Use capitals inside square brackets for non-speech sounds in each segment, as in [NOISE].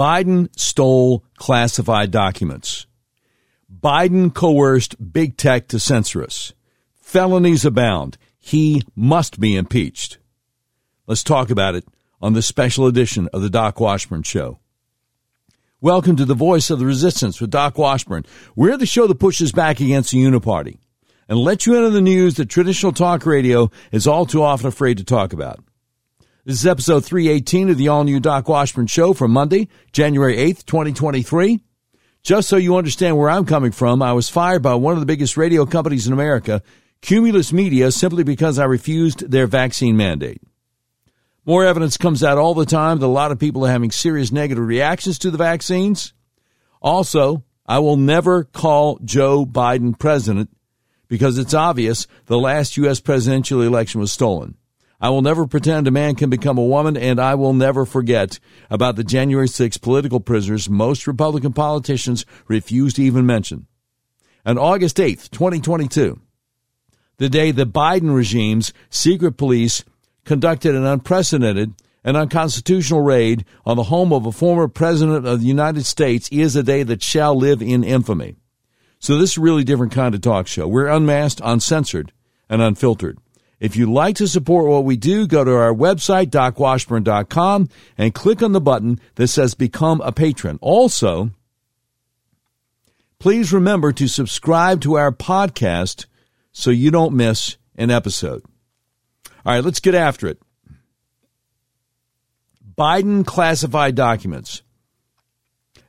Biden stole classified documents. Biden coerced big tech to censor us. Felonies abound. He must be impeached. Let's talk about it on this special edition of the Doc Washburn Show. Welcome to the Voice of the Resistance with Doc Washburn. We're the show that pushes back against the Uniparty and let you into the news that traditional talk radio is all too often afraid to talk about. This is episode 318 of the all new Doc Washburn Show from Monday, January 8th, 2023. Just so you understand where I'm coming from, I was fired by one of the biggest radio companies in America, Cumulus Media, simply because I refused their vaccine mandate. More evidence comes out all the time that a lot of people are having serious negative reactions to the vaccines. Also, I will never call Joe Biden president because it's obvious the last U.S. presidential election was stolen. I will never pretend a man can become a woman, and I will never forget about the January 6 political prisoners most Republican politicians refuse to even mention. On August 8th, 2022, the day the Biden regime's secret police conducted an unprecedented and unconstitutional raid on the home of a former president of the United States is a day that shall live in infamy. So this is a really different kind of talk show. We're unmasked, uncensored, and unfiltered. If you'd like to support what we do, go to our website, docwashburn.com, and click on the button that says Become a Patron. Also, please remember to subscribe to our podcast so you don't miss an episode. All right, let's get after it. Biden classified documents.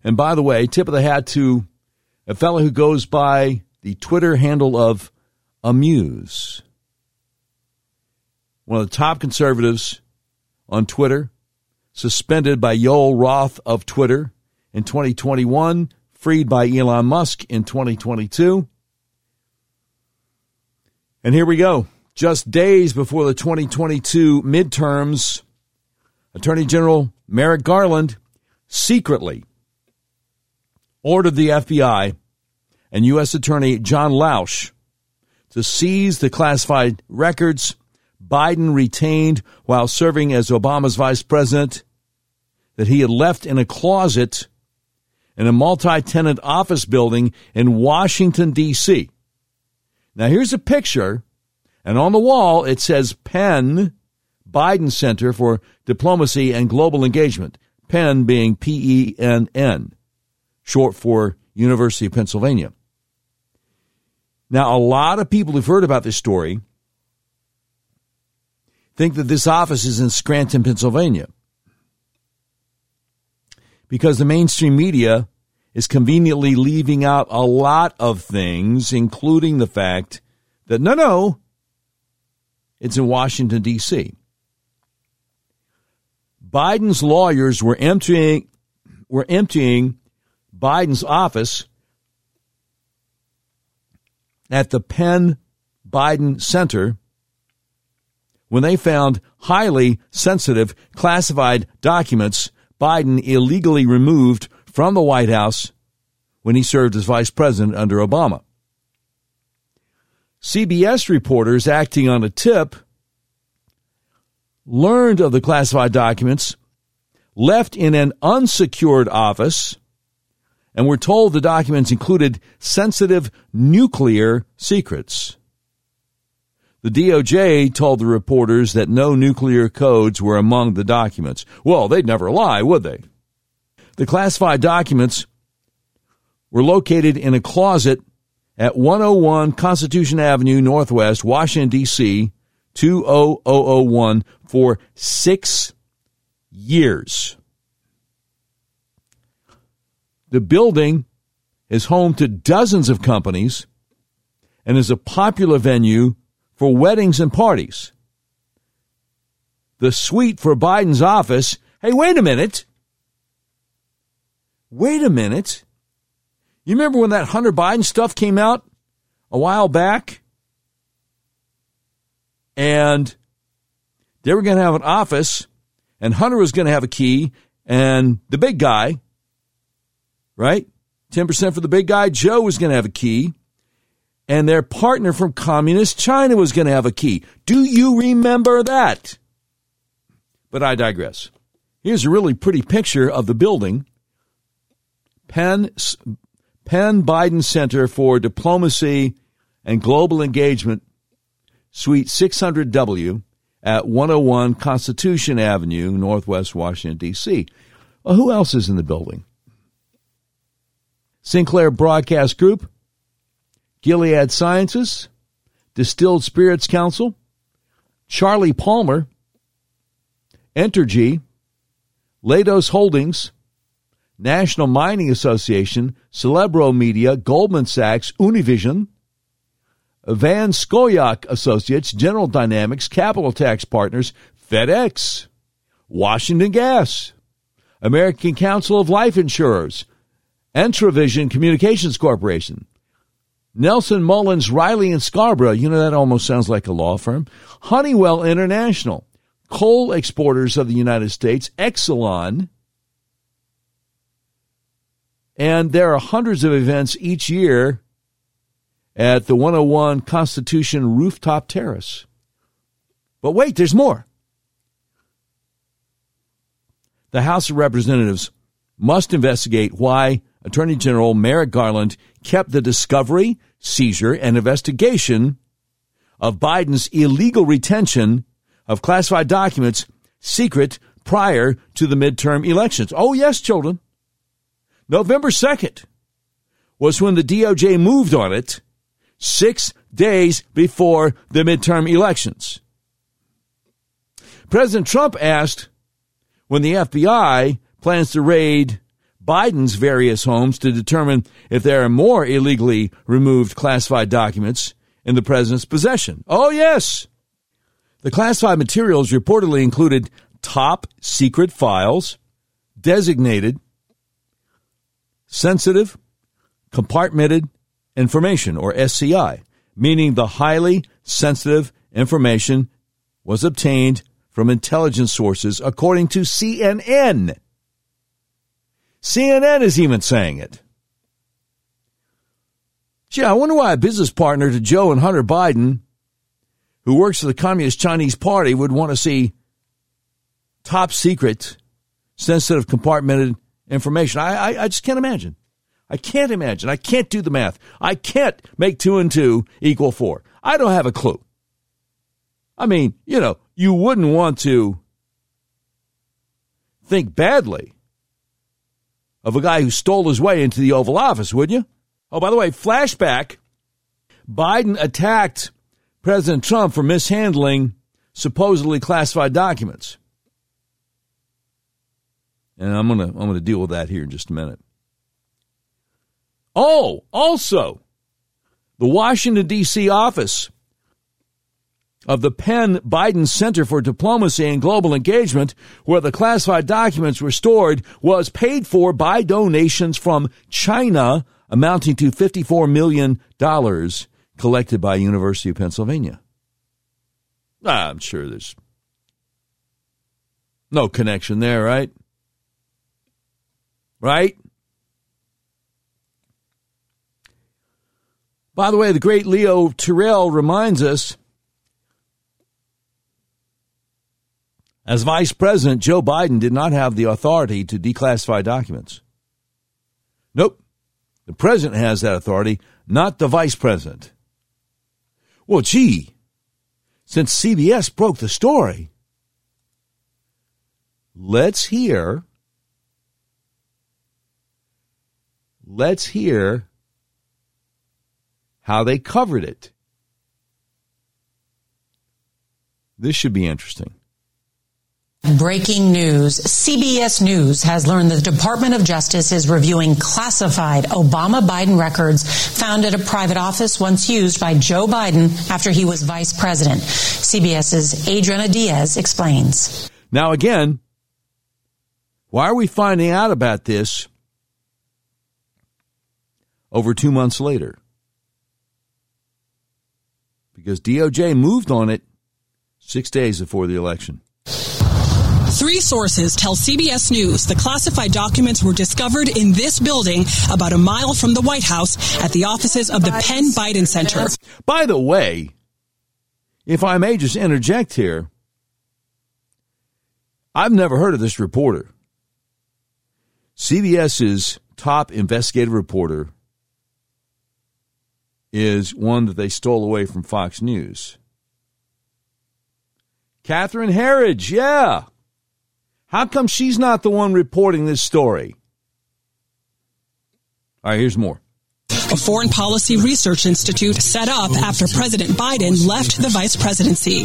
And by the way, tip of the hat to a fellow who goes by the Twitter handle of Amuse. One of the top conservatives on Twitter, suspended by Yoel Roth of Twitter in 2021, freed by Elon Musk in 2022. And here we go. Just days before the 2022 midterms, Attorney General Merrick Garland secretly ordered the FBI and U.S. Attorney John Lausch to seize the classified records Biden retained while serving as Obama's vice president that he had left in a closet in a multi tenant office building in Washington, D.C. Now, here's a picture and on the wall, it says Penn Biden Center for Diplomacy and Global Engagement. Penn being P E N N, short for University of Pennsylvania. Now, a lot of people who've heard about this story think that this office is in Scranton, Pennsylvania. Because the mainstream media is conveniently leaving out a lot of things, including the fact that no, no, it's in Washington, D.C. Biden's lawyers were emptying, were emptying Biden's office at the Penn Biden Center when they found highly sensitive classified documents Biden illegally removed from the White House when he served as vice president under Obama. CBS reporters acting on a tip learned of the classified documents, left in an unsecured office, and were told the documents included sensitive nuclear secrets. The DOJ told the reporters that no nuclear codes were among the documents. Well, they'd never lie, would they? The classified documents were located in a closet at 101 Constitution Avenue Northwest, Washington, D.C., 20001 for six years. The building is home to dozens of companies and is a popular venue for weddings and parties. The suite for Biden's office. Hey, wait a minute. Wait a minute. You remember when that Hunter Biden stuff came out a while back? And they were going to have an office, and Hunter was going to have a key, and the big guy, right? 10% for the big guy, Joe was going to have a key, and their partner from Communist China was going to have a key. Do you remember that? But I digress. Here's a really pretty picture of the building Penn, Penn Biden Center for Diplomacy and Global Engagement, Suite 600W at 101 Constitution Avenue, Northwest Washington, D.C. Well, uh, who else is in the building? Sinclair Broadcast Group, Gilead Sciences, Distilled Spirits Council, Charlie Palmer, Entergy, Leidos Holdings, National Mining Association, Celebro Media, Goldman Sachs, Univision, Van Scoyoc Associates, General Dynamics, Capitol Tax Partners, FedEx, Washington Gas, American Council of Life Insurers, Entravision Communications Corporation, Nelson Mullins Riley and Scarborough, you know that almost sounds like a law firm, Honeywell International, Coal Exporters of the United States, Exelon, and there are hundreds of events each year at the 101 Constitution Rooftop Terrace. But wait, there's more. The House of Representatives must investigate why Attorney General Merrick Garland kept the discovery, seizure, and investigation of Biden's illegal retention of classified documents secret prior to the midterm elections. Oh, yes, children. November 2nd was when the DOJ moved on it six days before the midterm elections. President Trump asked when the FBI plans to raid Biden's various homes to determine if there are more illegally removed classified documents in the president's possession. Oh, yes. The classified materials reportedly included top secret files, designated sensitive, compartmented information, or SCI, meaning the highly sensitive information was obtained from intelligence sources, according to CNN. CNN is even saying it. Gee, I wonder why a business partner to Joe and Hunter Biden, who works for the Communist Chinese Party, would want to see top secret, sensitive, compartmented information. I, I, I just can't imagine. I can't imagine. I can't do the math. I can't make two and two equal four. I don't have a clue. I mean, you know, you wouldn't want to think badly of a guy who stole his way into the Oval Office, wouldn't you? Oh, by the way, flashback Biden attacked President Trump for mishandling supposedly classified documents. And I'm going to I'm going to deal with that here in just a minute. Oh, also, the Washington, D.C. office of the Penn Biden Center for Diplomacy and Global Engagement, where the classified documents were stored, was paid for by donations from China amounting to $54 million collected by University of Pennsylvania. I'm sure there's no connection there, right? Right? By the way, the great Leo Terrell reminds us as vice president, Joe Biden did not have the authority to declassify documents. Nope. The president has that authority, not the vice president. Well, gee, since CBS broke the story, let's hear. Let's hear how they covered it. This should be interesting. Breaking news. CBS News has learned the Department of Justice is reviewing classified Obama Biden records found at a private office once used by Joe Biden after he was vice president. CBS's Adriana Diaz explains. Now, again, why are we finding out about this over two months later? because DOJ moved on it six days before the election. Three sources tell CBS News the classified documents were discovered in this building about a mile from the White House at the offices of the Penn Biden Center. By the way, if I may just interject here, I've never heard of this reporter. CBS's top investigative reporter is one that they stole away from Fox News. Catherine Herridge, yeah. How come she's not the one reporting this story? All right, here's more. A foreign policy research institute set up after President Biden left the vice presidency.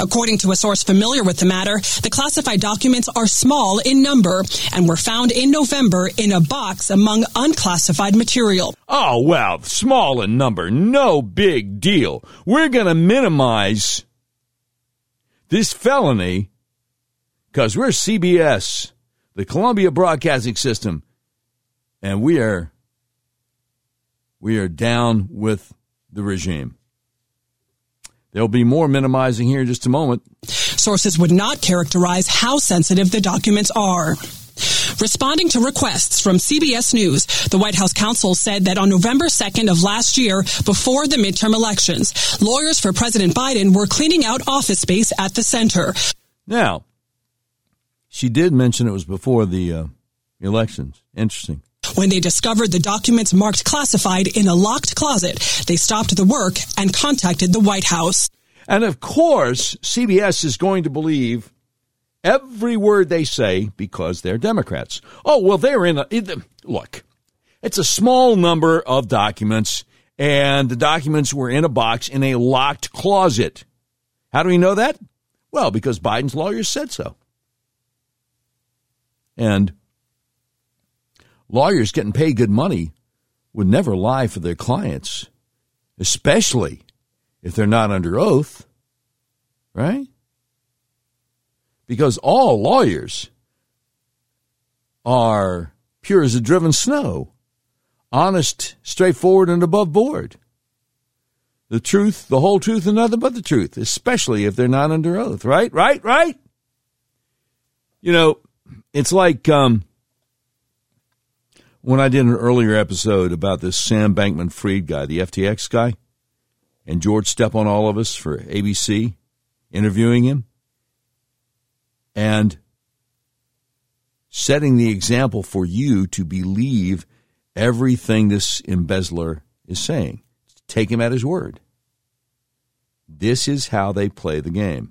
According to a source familiar with the matter, the classified documents are small in number and were found in November in a box among unclassified material. Oh, well, small in number, no big deal. We're going to minimize this felony because we're CBS, the Columbia Broadcasting System, and we are we are down with the regime. There'll be more minimizing here in just a moment. Sources would not characterize how sensitive the documents are. Responding to requests from CBS News, the White House counsel said that on November 2nd of last year, before the midterm elections, lawyers for President Biden were cleaning out office space at the center. Now, she did mention it was before the uh, elections. Interesting. When they discovered the documents marked classified in a locked closet, they stopped the work and contacted the White House. And of course, CBS is going to believe every word they say because they're Democrats. Oh, well, they're in a. Look, it's a small number of documents, and the documents were in a box in a locked closet. How do we know that? Well, because Biden's lawyers said so. And lawyers getting paid good money would never lie for their clients, especially if they're not under oath, right? Because all lawyers are pure as a driven snow, honest, straightforward, and above board. The truth, the whole truth, and nothing but the truth, especially if they're not under oath, right? Right? Right? You know, it's like um, when I did an earlier episode about this Sam Bankman Fried guy, the FTX guy, and George Stephanopoulos for ABC interviewing him and setting the example for you to believe everything this embezzler is saying. Take him at his word. This is how they play the game.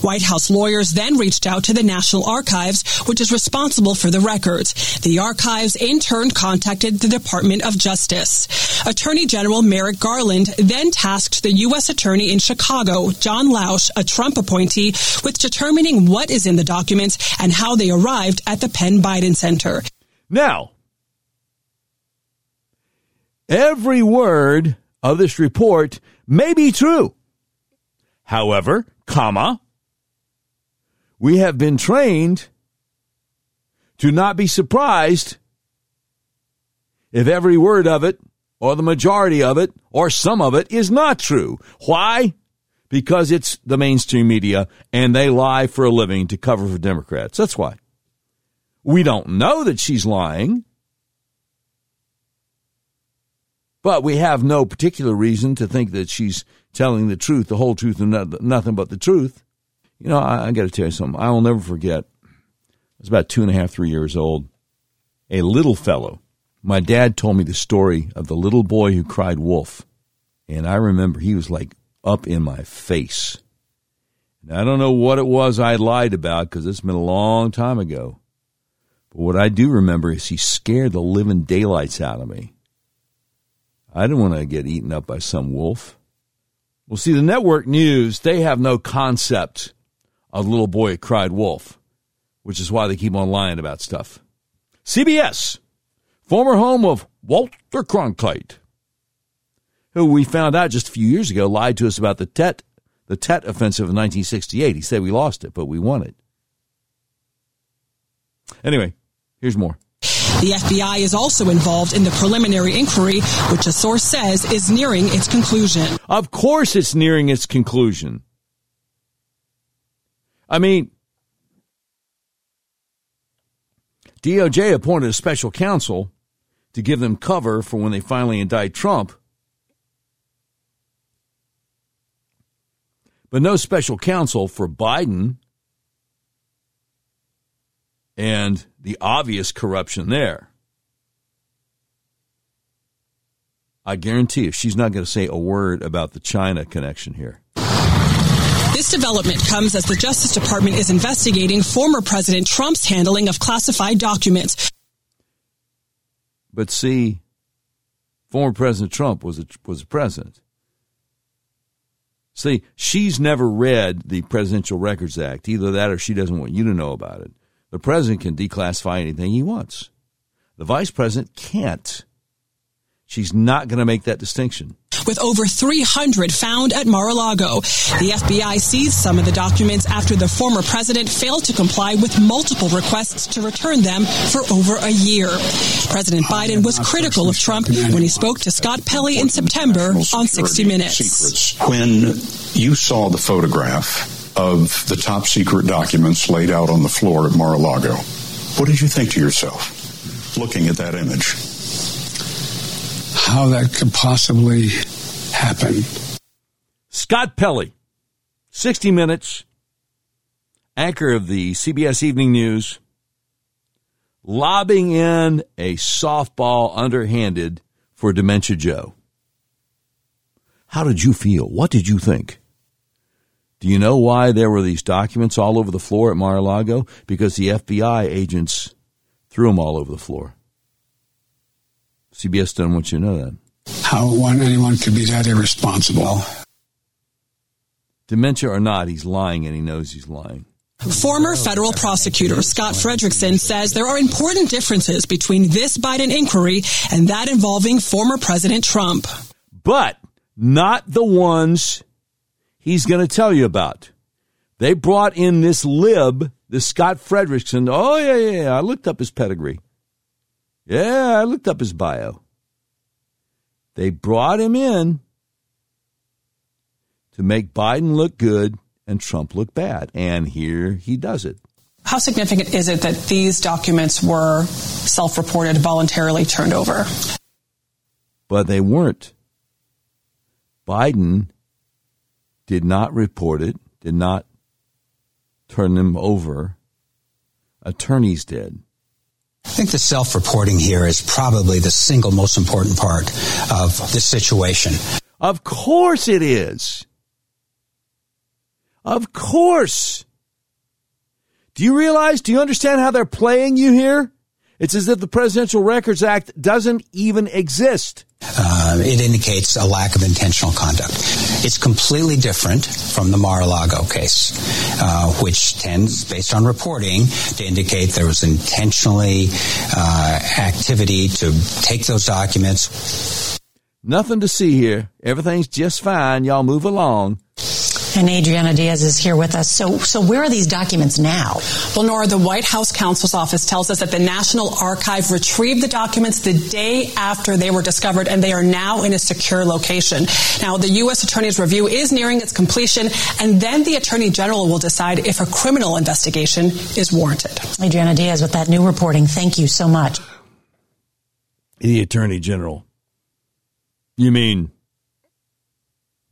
White House lawyers then reached out to the National Archives, which is responsible for the records. The archives in turn contacted the Department of Justice. Attorney General Merrick Garland then tasked the U.S. Attorney in Chicago, John Lausch, a Trump appointee, with determining what is in the documents and how they arrived at the Penn Biden Center. Now, every word of this report may be true. However, comma, we have been trained to not be surprised if every word of it, or the majority of it, or some of it is not true. Why? Because it's the mainstream media and they lie for a living to cover for Democrats. That's why. We don't know that she's lying. But we have no particular reason to think that she's telling the truth, the whole truth, and nothing but the truth. You know, I, I got to tell you something. I will never forget. I was about two and a half, three years old. A little fellow. My dad told me the story of the little boy who cried wolf. And I remember he was like up in my face. And I don't know what it was I lied about because it's been a long time ago. But what I do remember is he scared the living daylights out of me. I didn't want to get eaten up by some wolf. Well, see, the network news, they have no concept of little boy cried wolf, which is why they keep on lying about stuff. CBS, former home of Walter Cronkite, who we found out just a few years ago lied to us about the Tet, the Tet offensive of 1968. He said we lost it, but we won it. Anyway, here's more. The FBI is also involved in the preliminary inquiry, which a source says is nearing its conclusion. Of course, it's nearing its conclusion. I mean, DOJ appointed a special counsel to give them cover for when they finally indict Trump. But no special counsel for Biden and the obvious corruption there. I guarantee you, she's not going to say a word about the China connection here. This development comes as the Justice Department is investigating former President Trump's handling of classified documents. But see, former President Trump was a, was a president. See, she's never read the Presidential Records Act. Either that or she doesn't want you to know about it. The president can declassify anything he wants. The vice president can't. She's not going to make that distinction. With over 300 found at Mar-a-Lago, the FBI seized some of the documents after the former president failed to comply with multiple requests to return them for over a year. President Biden was critical of Trump when he spoke to Scott Pelley in September on 60 Minutes. Secrets. When you saw the photograph of the top secret documents laid out on the floor at Mar-a-Lago, what did you think to yourself looking at that image? how that could possibly happen. Scott Pelley, 60 Minutes, anchor of the CBS Evening News, lobbing in a softball underhanded for Dementia Joe. How did you feel? What did you think? Do you know why there were these documents all over the floor at Mar a Lago? Because the FBI agents threw them all over the floor. CBS doesn't want you to know that. How one anyone could be that irresponsible? Dementia or not, he's lying and he knows he's lying. Former federal prosecutor Scott Frederickson says there are important differences between this Biden inquiry and that involving former President Trump. But not the ones he's going to tell you about. They brought in this lib, this Scott Frederickson. Oh, yeah, yeah, yeah. I looked up his pedigree. Yeah, I looked up his bio. They brought him in to make Biden look good and Trump look bad. And here he does it. How significant is it that these documents were self reported, voluntarily turned over? But they weren't. Biden did not report it, did not turn them over. Attorneys did. I think the self reporting here is probably the single most important part of this situation. Of course it is. Of course. Do you realize, do you understand how they're playing you here? It's as if the Presidential Records Act doesn't even exist. Uh, it indicates a lack of intentional conduct. It's completely different from the Mar-a-Lago case, uh, which tends, based on reporting, to indicate there was intentionally uh, activity to take those documents. Nothing to see here. Everything's just fine. Y'all move along. And Adriana Diaz is here with us. So, so where are these documents now? Well, Norah, the White House counsel's office tells us that the National Archive retrieved the documents the day after they were discovered, and they are now in a secure location. Now, the U.S. Attorney's review is nearing its completion, and then the Attorney General will decide if a criminal investigation is warranted. Adriana Diaz with that new reporting. Thank you so much. The Attorney General. You mean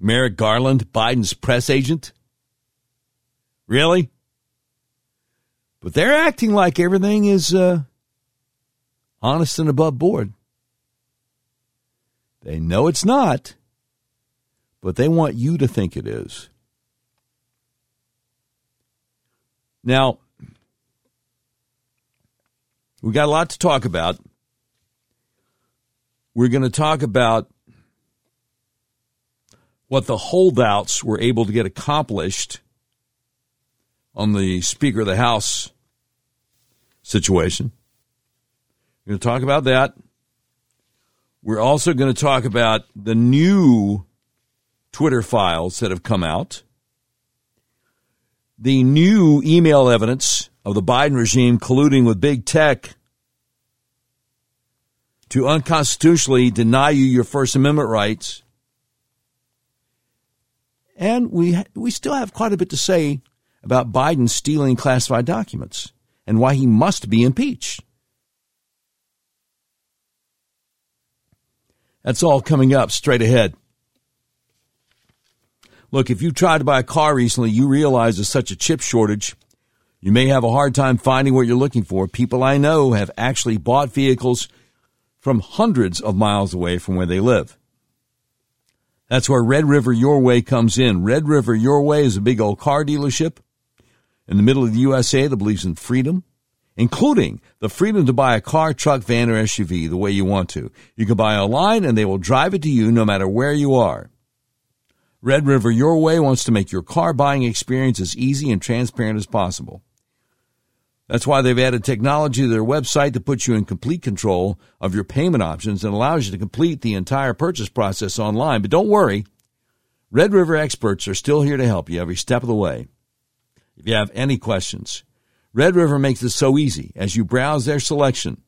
Merrick Garland, Biden's press agent? Really? But they're acting like everything is uh, honest and above board. They know it's not, but they want you to think it is. Now, we got a lot to talk about. We're going to talk about what the holdouts were able to get accomplished on the Speaker of the House situation. We're going to talk about that. We're also going to talk about the new Twitter files that have come out, the new email evidence of the Biden regime colluding with big tech to unconstitutionally deny you your First Amendment rights and we, we still have quite a bit to say about Biden stealing classified documents and why he must be impeached. That's all coming up straight ahead. Look, if you tried to buy a car recently, you realize there's such a chip shortage. You may have a hard time finding what you're looking for. People I know have actually bought vehicles from hundreds of miles away from where they live. That's where Red River Your Way comes in. Red River Your Way is a big old car dealership in the middle of the USA that believes in freedom, including the freedom to buy a car, truck, van, or SUV the way you want to. You can buy online and they will drive it to you no matter where you are. Red River Your Way wants to make your car buying experience as easy and transparent as possible. That's why they've added technology to their website that puts you in complete control of your payment options and allows you to complete the entire purchase process online. But don't worry, Red River experts are still here to help you every step of the way. If you have any questions, Red River makes this so easy. As you browse their selection,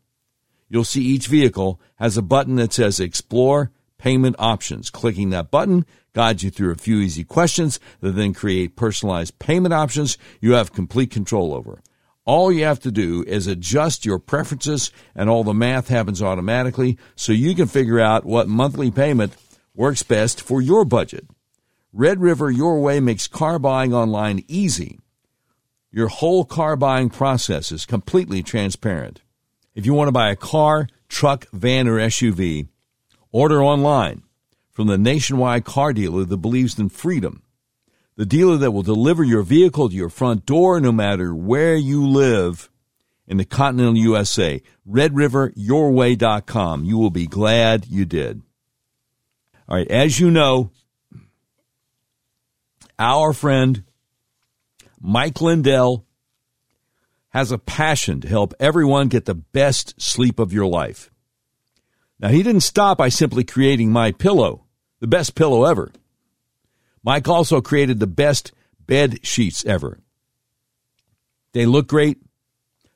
you'll see each vehicle has a button that says Explore Payment Options. Clicking that button guides you through a few easy questions that then create personalized payment options you have complete control over. All you have to do is adjust your preferences and all the math happens automatically so you can figure out what monthly payment works best for your budget. Red River Your Way makes car buying online easy. Your whole car buying process is completely transparent. If you want to buy a car, truck, van, or SUV, order online from the nationwide car dealer that believes in freedom the dealer that will deliver your vehicle to your front door no matter where you live in the continental USA. RedRiverYourWay.com. You will be glad you did. All right, as you know, our friend Mike Lindell has a passion to help everyone get the best sleep of your life. Now, he didn't stop by simply creating my pillow, the best pillow ever. Mike also created the best bed sheets ever. They look great,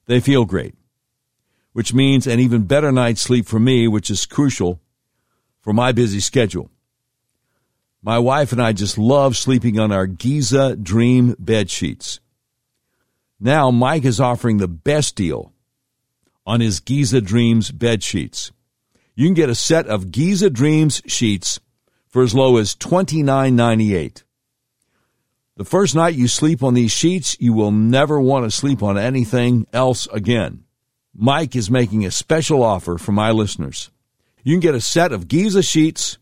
they feel great, which means an even better night's sleep for me, which is crucial for my busy schedule. My wife and I just love sleeping on our Giza Dream bed sheets. Now Mike is offering the best deal on his Giza Dreams bed sheets. You can get a set of Giza Dreams sheets for as low as $29.98. The first night you sleep on these sheets, you will never want to sleep on anything else again. Mike is making a special offer for my listeners. You can get a set of Giza sheets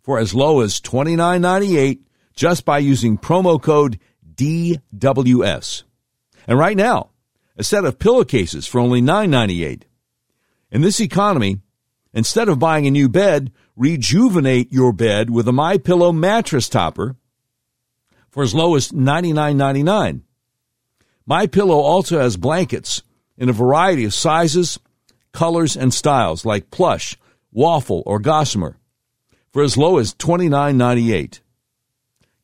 for as low as $29.98 just by using promo code DWS. And right now, a set of pillowcases for only $9.98. In this economy, instead of buying a new bed, rejuvenate your bed with a My Pillow mattress topper for as low as $99.99. My Pillow also has blankets in a variety of sizes, colors, and styles like plush, waffle, or gossamer for as low as $29.98.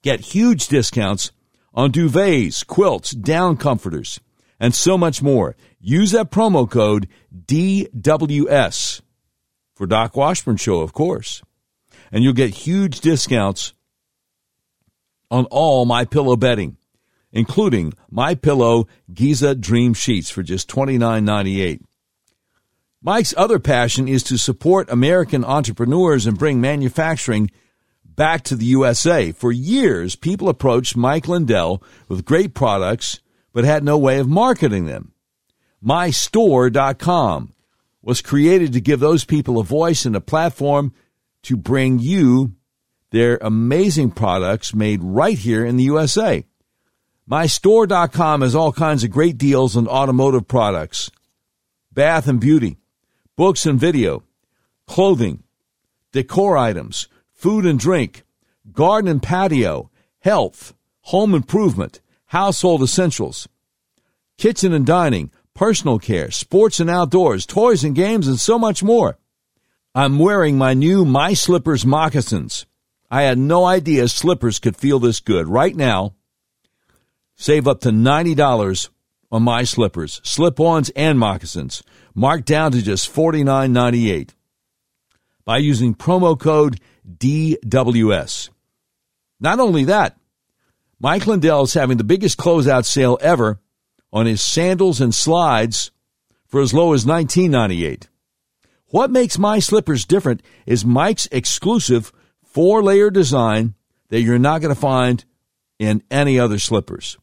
Get huge discounts on duvets, quilts, down comforters, and so much more. Use that promo code DWS for Doc Washburn Show, of course. And you'll get huge discounts on all my pillow bedding, including my pillow Giza Dream Sheets for just $29.98. Mike's other passion is to support American entrepreneurs and bring manufacturing back to the USA. For years, people approached Mike Lindell with great products, but had no way of marketing them. MyStore.com was created to give those people a voice and a platform to bring you their amazing products made right here in the USA. MyStore.com has all kinds of great deals on automotive products, bath and beauty, books and video, clothing, decor items, food and drink, garden and patio, health, home improvement, household essentials, kitchen and dining, personal care, sports and outdoors, toys and games, and so much more. I'm wearing my new My Slippers moccasins. I had no idea slippers could feel this good. Right now, save up to $90 on my slippers, slip-ons and moccasins, marked down to just $49.98 by using promo code DWS. Not only that, Mike Lindell is having the biggest closeout sale ever on his sandals and slides for as low as $19.98. What makes my slippers different is Mike's exclusive four layer design that you're not going to find in any other slippers.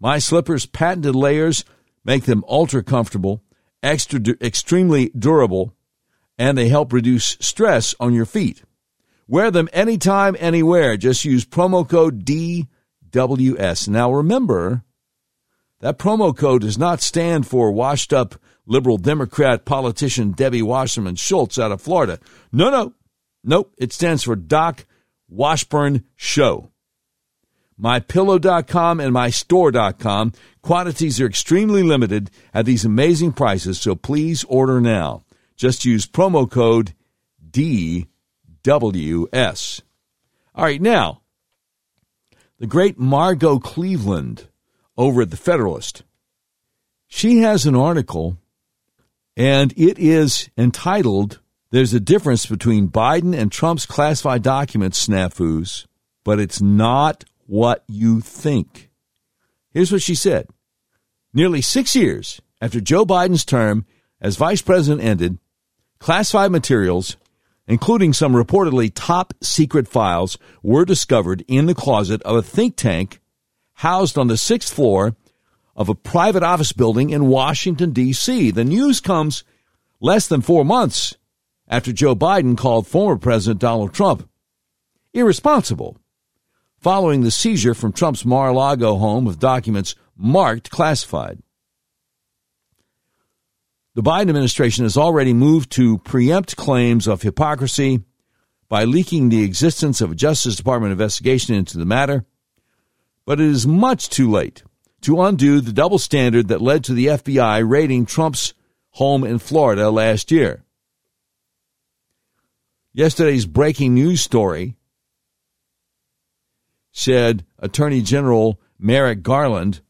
My slippers' patented layers make them ultra comfortable, extra, extremely durable, and they help reduce stress on your feet. Wear them anytime, anywhere. Just use promo code DWS. Now remember, that promo code does not stand for washed up liberal Democrat politician Debbie Wasserman Schultz out of Florida. No, no. Nope. It stands for Doc Washburn Show. MyPillow.com and MyStore.com. Quantities are extremely limited at these amazing prices, so please order now. Just use promo code DWS. All right, now, the great Margot Cleveland over at the Federalist. She has an article, and it is entitled There's a Difference Between Biden and Trump's Classified Documents Snafus, but it's not what you think. Here's what she said Nearly six years after Joe Biden's term as vice president ended, classified materials, including some reportedly top secret files, were discovered in the closet of a think tank housed on the sixth floor of a private office building in Washington, D.C. The news comes less than four months after Joe Biden called former President Donald Trump irresponsible following the seizure from Trump's Mar a Lago home of documents marked classified. The Biden administration has already moved to preempt claims of hypocrisy by leaking the existence of a Justice Department investigation into the matter, but it is much too late to undo the double standard that led to the FBI raiding Trump's home in Florida last year. Yesterday's breaking news story said Attorney General Merrick Garland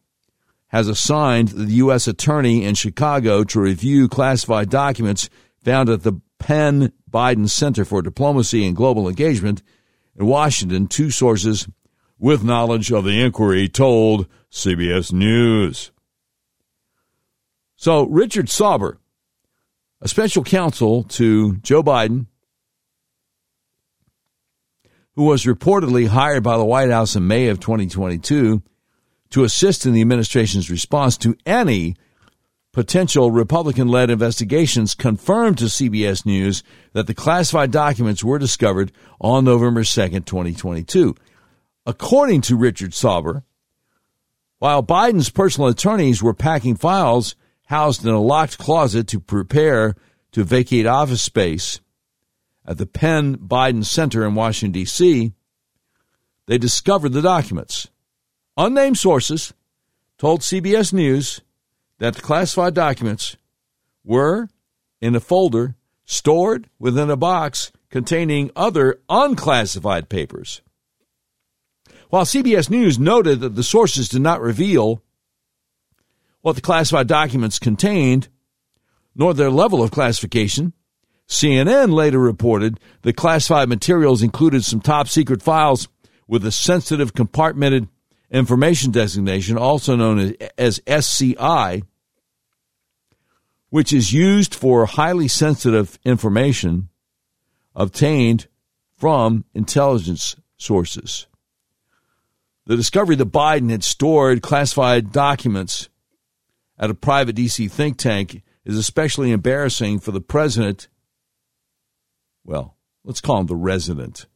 has assigned the U.S. Attorney in Chicago to review classified documents found at the Penn Biden Center for Diplomacy and Global Engagement in Washington. Two sources with knowledge of the inquiry told CBS News. So, Richard Sauber, a special counsel to Joe Biden, who was reportedly hired by the White House in May of 2022 to assist in the administration's response to any potential Republican led investigations, confirmed to CBS News that the classified documents were discovered on November 2nd, 2022. According to Richard Sauber, while Biden's personal attorneys were packing files housed in a locked closet to prepare to vacate office space at the Penn Biden Center in Washington, D.C., they discovered the documents. Unnamed sources told CBS News that the classified documents were in a folder stored within a box containing other unclassified papers. While CBS News noted that the sources did not reveal what the classified documents contained, nor their level of classification, CNN later reported the classified materials included some top secret files with a sensitive compartmented information designation, also known as, SCI, which is used for highly sensitive information obtained from intelligence sources. The discovery that Biden had stored classified documents at a private DC think tank is especially embarrassing for the president. Well, let's call him the resident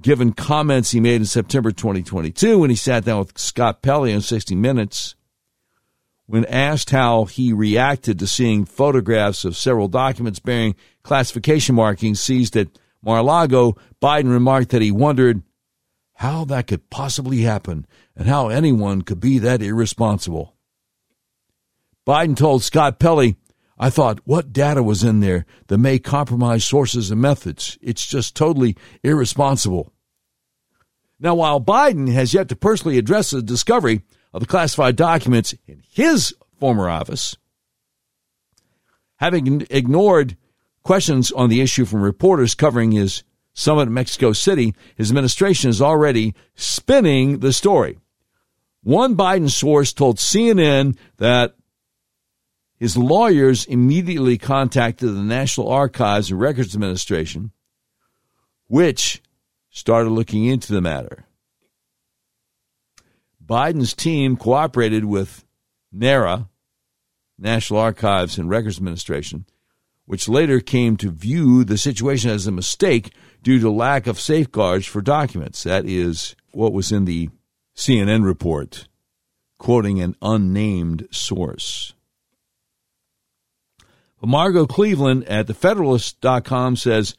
given comments he made in September 2022 when he sat down with Scott Pelley on 60 Minutes. When asked how he reacted to seeing photographs of several documents bearing classification markings seized at Mar-a-Lago, Biden remarked that he wondered how that could possibly happen and how anyone could be that irresponsible. Biden told Scott Pelley, I thought, what data was in there that may compromise sources and methods? It's just totally irresponsible. Now, while Biden has yet to personally address the discovery of the classified documents in his former office, having ignored questions on the issue from reporters covering his summit in Mexico City, his administration is already spinning the story. One Biden source told CNN that his lawyers immediately contacted the National Archives and Records Administration, which started looking into the matter. Biden's team cooperated with NARA, National Archives and Records Administration, which later came to view the situation as a mistake due to lack of safeguards for documents. That is what was in the CNN report, quoting an unnamed source. Margot Cleveland at thefederalist.com says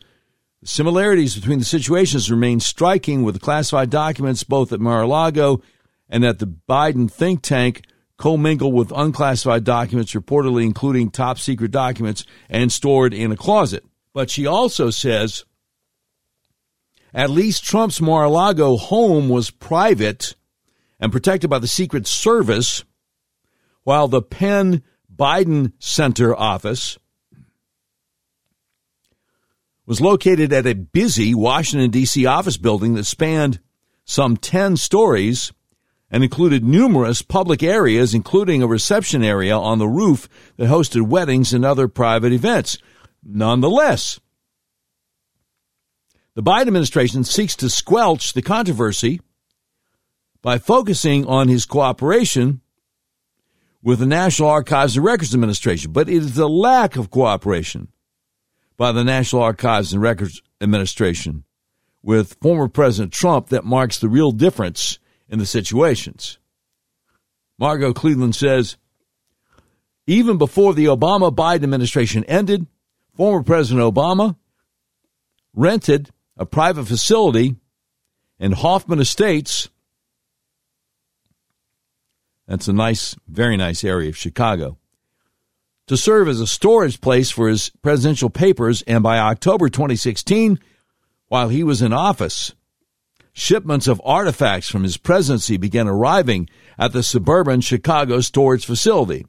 similarities between the situations remain striking with classified documents both at Mar-a-Lago and at the Biden think tank commingle with unclassified documents reportedly including top secret documents and stored in a closet. But she also says at least Trump's Mar-a-Lago home was private and protected by the Secret Service, while the Penn Biden Center office was located at a busy Washington, D.C. office building that spanned some 10 stories and included numerous public areas, including a reception area on the roof that hosted weddings and other private events. Nonetheless, the Biden administration seeks to squelch the controversy by focusing on his cooperation with the National Archives and Records Administration. But it is the lack of cooperation by the National Archives and Records Administration with former President Trump that marks the real difference in the situations. Margot Cleveland says, even before the Obama Biden administration ended, former President Obama rented a private facility in Hoffman Estates. That's a nice, very nice area of Chicago to serve as a storage place for his presidential papers, and by October 2016, while he was in office, shipments of artifacts from his presidency began arriving at the suburban Chicago storage facility.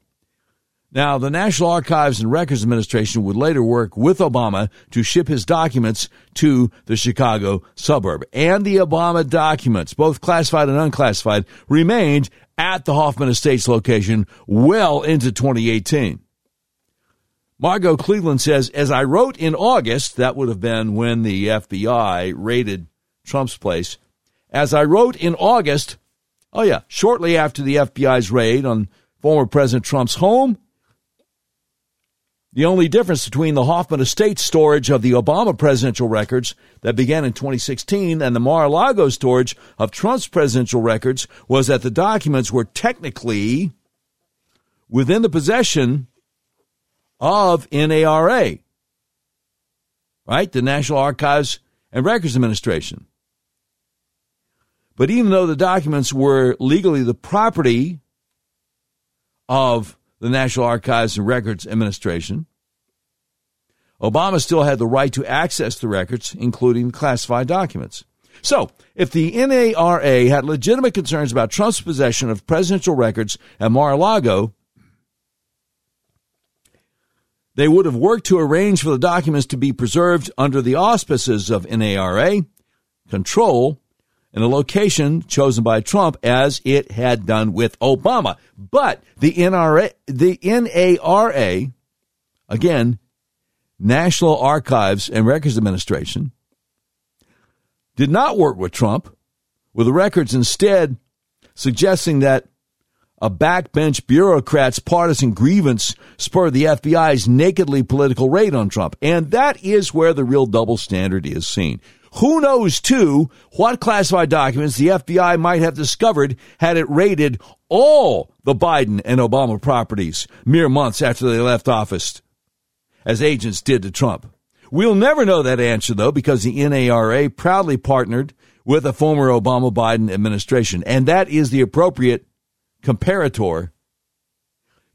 Now, the National Archives and Records Administration would later work with Obama to ship his documents to the Chicago suburb. And the Obama documents, both classified and unclassified, remained at the Hoffman Estates location well into 2018. Margot Cleveland says, as I wrote in August, that would have been when the FBI raided Trump's place. As I wrote in August, oh yeah, shortly after the FBI's raid on former President Trump's home, the only difference between the Hoffman Estate storage of the Obama presidential records that began in 2016 and the Mar-a-Lago storage of Trump's presidential records was that the documents were technically within the possession of NARA, right? The National Archives and Records Administration. But even though the documents were legally the property of the National Archives and Records Administration, Obama still had the right to access the records, including classified documents. So, if the NARA had legitimate concerns about Trump's possession of presidential records at Mar-a-Lago, they would have worked to arrange for the documents to be preserved under the auspices of NARA control in a location chosen by Trump as it had done with Obama. But the NRA, the NARA, again, National Archives and Records Administration, did not work with Trump, with the records instead suggesting that a backbench bureaucrat's partisan grievance spurred the FBI's nakedly political raid on Trump. And that is where the real double standard is seen. Who knows, too, what classified documents the FBI might have discovered had it raided all the Biden and Obama properties mere months after they left office, as agents did to Trump. We'll never know that answer, though, because the NARA proudly partnered with the former Obama Biden administration. And that is the appropriate comparator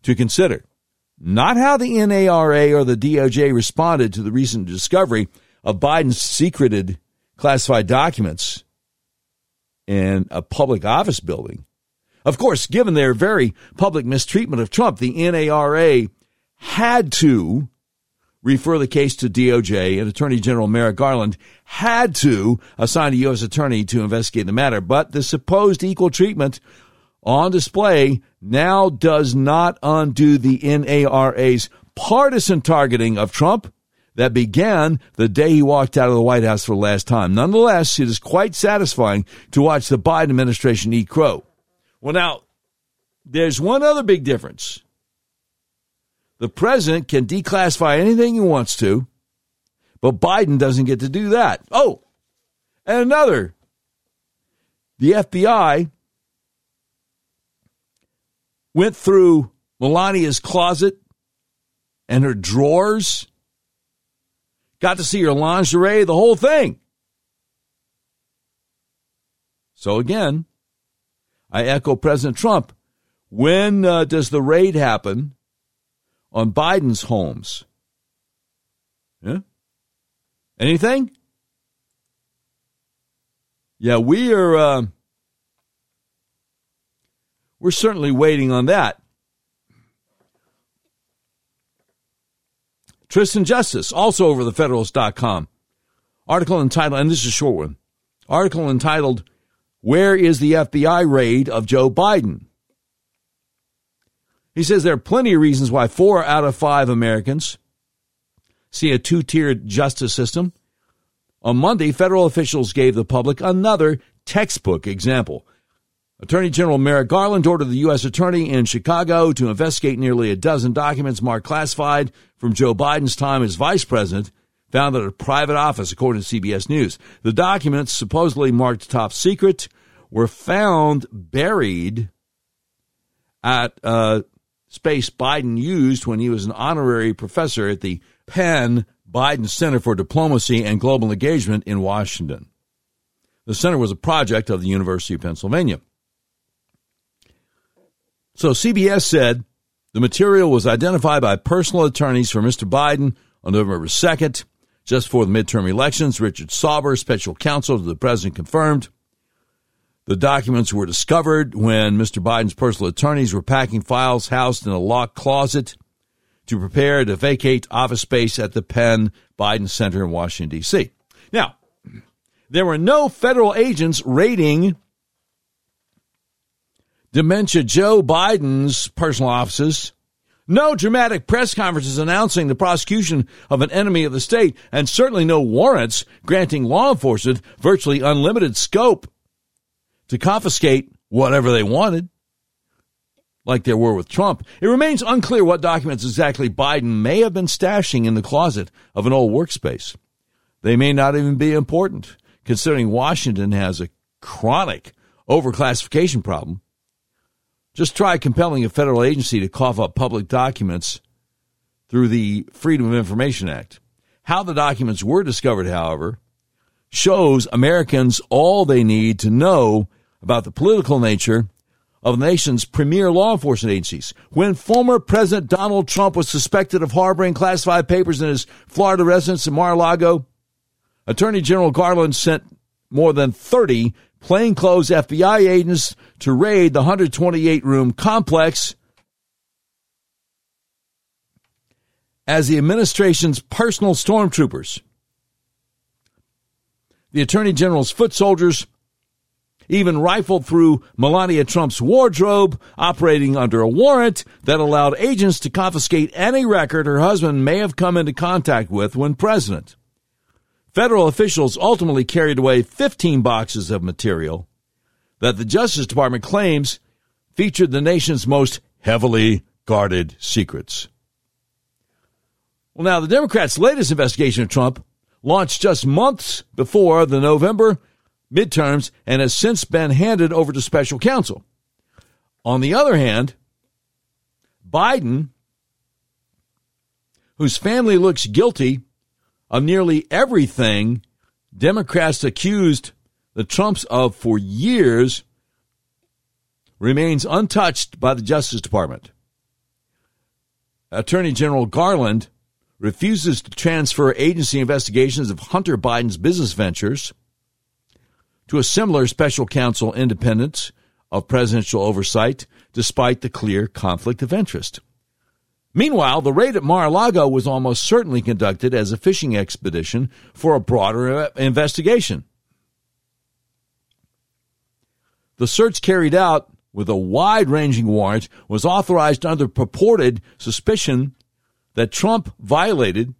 to consider. Not how the NARA or the DOJ responded to the recent discovery of Biden's secreted classified documents in a public office building. Of course, given their very public mistreatment of Trump, the NARA had to refer the case to DOJ and Attorney General Merrick Garland had to assign a U.S. attorney to investigate the matter. But the supposed equal treatment on display now does not undo the NARA's partisan targeting of Trump that began the day he walked out of the White House for the last time. Nonetheless, it is quite satisfying to watch the Biden administration eat crow. Well, now, there's one other big difference. The president can declassify anything he wants to, but Biden doesn't get to do that. Oh, and another. The FBI went through Melania's closet and her drawers, got to see her lingerie, the whole thing. So again, I echo President Trump. When uh, does the raid happen on Biden's homes? Yeah? Anything? Yeah, we are. Uh, we're certainly waiting on that. Tristan Justice, also over the Federalist.com. Article entitled, and this is a short one. Article entitled, Where is the FBI raid of Joe Biden? He says there are plenty of reasons why four out of five Americans see a two tiered justice system. On Monday, federal officials gave the public another textbook example. Attorney General Merrick Garland ordered the U.S. Attorney in Chicago to investigate nearly a dozen documents marked classified from Joe Biden's time as vice president, found at a private office, according to CBS News. The documents, supposedly marked top secret, were found buried at a space Biden used when he was an honorary professor at the Penn Biden Center for Diplomacy and Global Engagement in Washington. The center was a project of the University of Pennsylvania. So CBS said the material was identified by personal attorneys for Mr. Biden on November 2nd, just before the midterm elections. Richard Sauber, special counsel to the president, confirmed. The documents were discovered when Mr. Biden's personal attorneys were packing files housed in a locked closet to prepare to vacate office space at the Penn Biden Center in Washington, D.C. Now, there were no federal agents raiding Dementia Joe Biden's personal offices. No dramatic press conferences announcing the prosecution of an enemy of the state, and certainly no warrants granting law enforcement virtually unlimited scope to confiscate whatever they wanted, like there were with Trump. It remains unclear what documents exactly Biden may have been stashing in the closet of an old workspace. They may not even be important, considering Washington has a chronic overclassification problem just try compelling a federal agency to cough up public documents through the Freedom of Information Act. How the documents were discovered, however, shows Americans all they need to know about the political nature of the nation's premier law enforcement agencies. When former President Donald Trump was suspected of harboring classified papers in his Florida residence in Mar-a-Lago, Attorney General Garland sent more than 30 plainclothes FBI agents to raid the 128 room complex as the administration's personal stormtroopers. The Attorney General's foot soldiers even rifled through Melania Trump's wardrobe, operating under a warrant that allowed agents to confiscate any record her husband may have come into contact with when president. Federal officials ultimately carried away 15 boxes of material that the Justice Department claims featured the nation's most heavily guarded secrets. Well, now, the Democrats' latest investigation of Trump launched just months before the November midterms and has since been handed over to special counsel. On the other hand, Biden, whose family looks guilty of nearly everything Democrats accused the Trumps of for years remains untouched by the Justice Department. Attorney General Garland refuses to transfer agency investigations of Hunter Biden's business ventures to a similar special counsel independent of presidential oversight, despite the clear conflict of interest. Meanwhile, the raid at Mar-a-Lago was almost certainly conducted as a fishing expedition for a broader uh, investigation. The search carried out with a wide ranging warrant was authorized under purported suspicion that Trump violated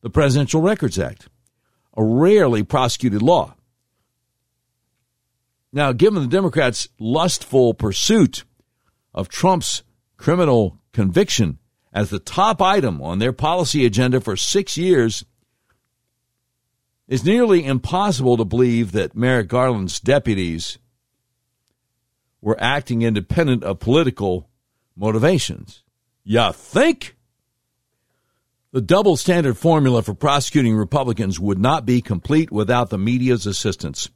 the Presidential Records Act, a rarely prosecuted law. Now, given the Democrats' lustful pursuit of Trump's criminal conviction as the top item on their policy agenda for six years, it's nearly impossible to believe that Merrick Garland's deputies were acting independent of political motivations. You think? The double standard formula for prosecuting Republicans would not be complete without the media's assistance.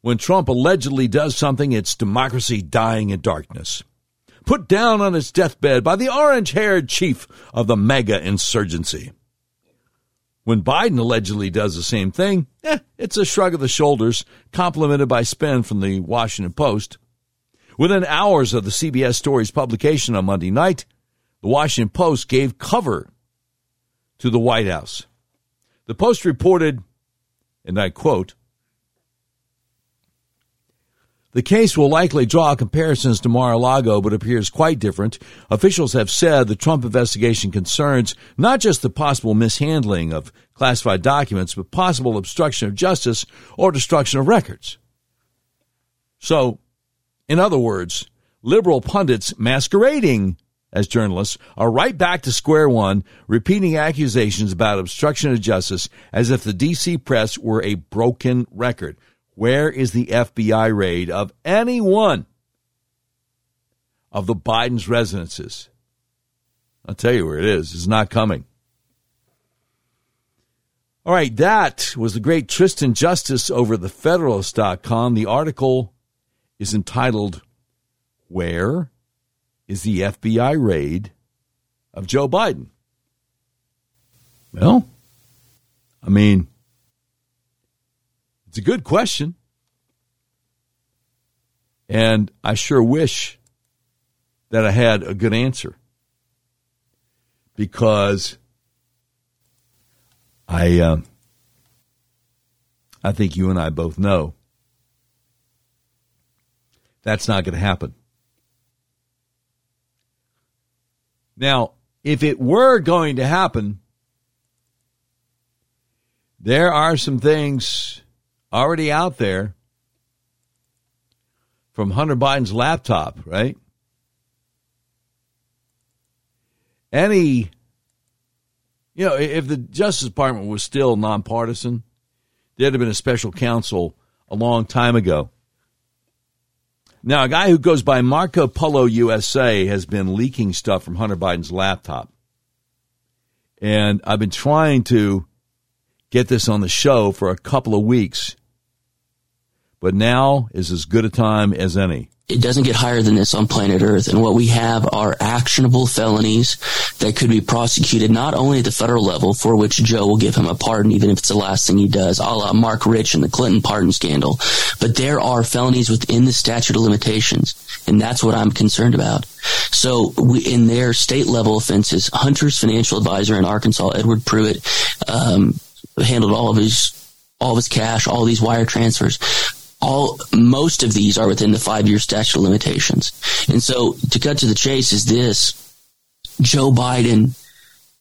When Trump allegedly does something, it's democracy dying in darkness. Put down on his deathbed by the orange haired chief of the MAGA insurgency. When Biden allegedly does the same thing, eh, it's a shrug of the shoulders, complimented by spin from the Washington Post. Within hours of the CBS story's publication on Monday night, the Washington Post gave cover to the White House. The Post reported, and I quote, the case will likely draw comparisons to Mar-a-Lago, but appears quite different. Officials have said the Trump investigation concerns not just the possible mishandling of classified documents, but possible obstruction of justice or destruction of records. So, in other words, liberal pundits masquerading as journalists are right back to square one, repeating accusations about obstruction of justice as if the DC press were a broken record. Where is the FBI raid of any one of the Biden's residences? I'll tell you where it is. It's not coming. All right, that was the great Tristan Justice over the Federalist.com. The article is entitled, Where is the FBI raid of Joe Biden? Well, I mean, it's a good question. And I sure wish that I had a good answer. Because I uh, I think you and I both know that's not going to happen. Now, if it were going to happen, there are some things already out there from Hunter Biden's laptop, right? Any, you know, if the Justice Department was still nonpartisan, there'd have been a special counsel a long time ago. Now, a guy who goes by Marco Polo USA has been leaking stuff from Hunter Biden's laptop. And I've been trying to get this on the show for a couple of weeks but now is as good a time as any. It doesn't get higher than this on planet Earth. And what we have are actionable felonies that could be prosecuted not only at the federal level, for which Joe will give him a pardon, even if it's the last thing he does, a la Marc Rich and the Clinton pardon scandal. But there are felonies within the statute of limitations. And that's what I'm concerned about. So we, in their state level offenses, Hunter's financial advisor in Arkansas, Edward Pruitt, um, handled all of his all of his cash, all these wire transfers all most of these are within the five year statute of limitations. And so to cut to the chase is this Joe Biden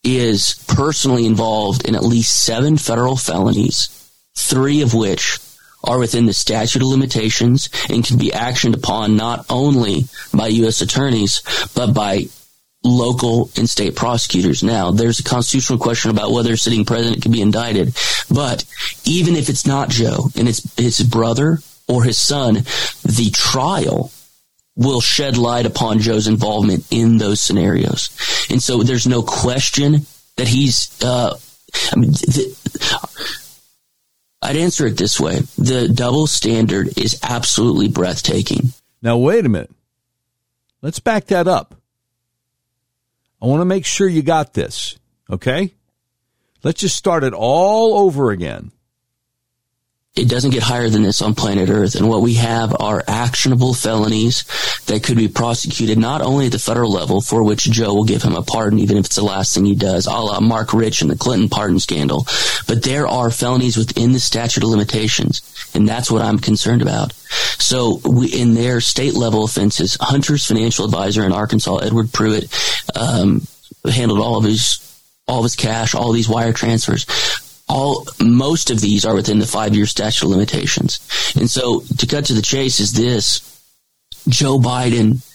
is personally involved in at least seven federal felonies, three of which are within the statute of limitations and can be actioned upon not only by U.S. attorneys, but by local and state prosecutors. Now, there's a constitutional question about whether a sitting president can be indicted, but even if it's not Joe and it's his brother or his son, the trial will shed light upon Joe's involvement in those scenarios. And so there's no question that he's, uh, I mean, I'd answer it this way. The double standard is absolutely breathtaking. Now, wait a minute. Let's back that up. I want to make sure you got this, okay? Let's just start it all over again it doesn't get higher than this on planet Earth. And what we have are actionable felonies that could be prosecuted not only at the federal level, for which Joe will give him a pardon, even if it's the last thing he does, a la Marc Rich and the Clinton pardon scandal. But there are felonies within the statute of limitations. And that's what I'm concerned about. So we, in their state level offenses, Hunter's financial advisor in Arkansas, Edward Pruitt, um, handled all of his all of his cash, all these wire transfers all most of these are within the five year statute of limitations. And so to cut to the chase is this Joe Biden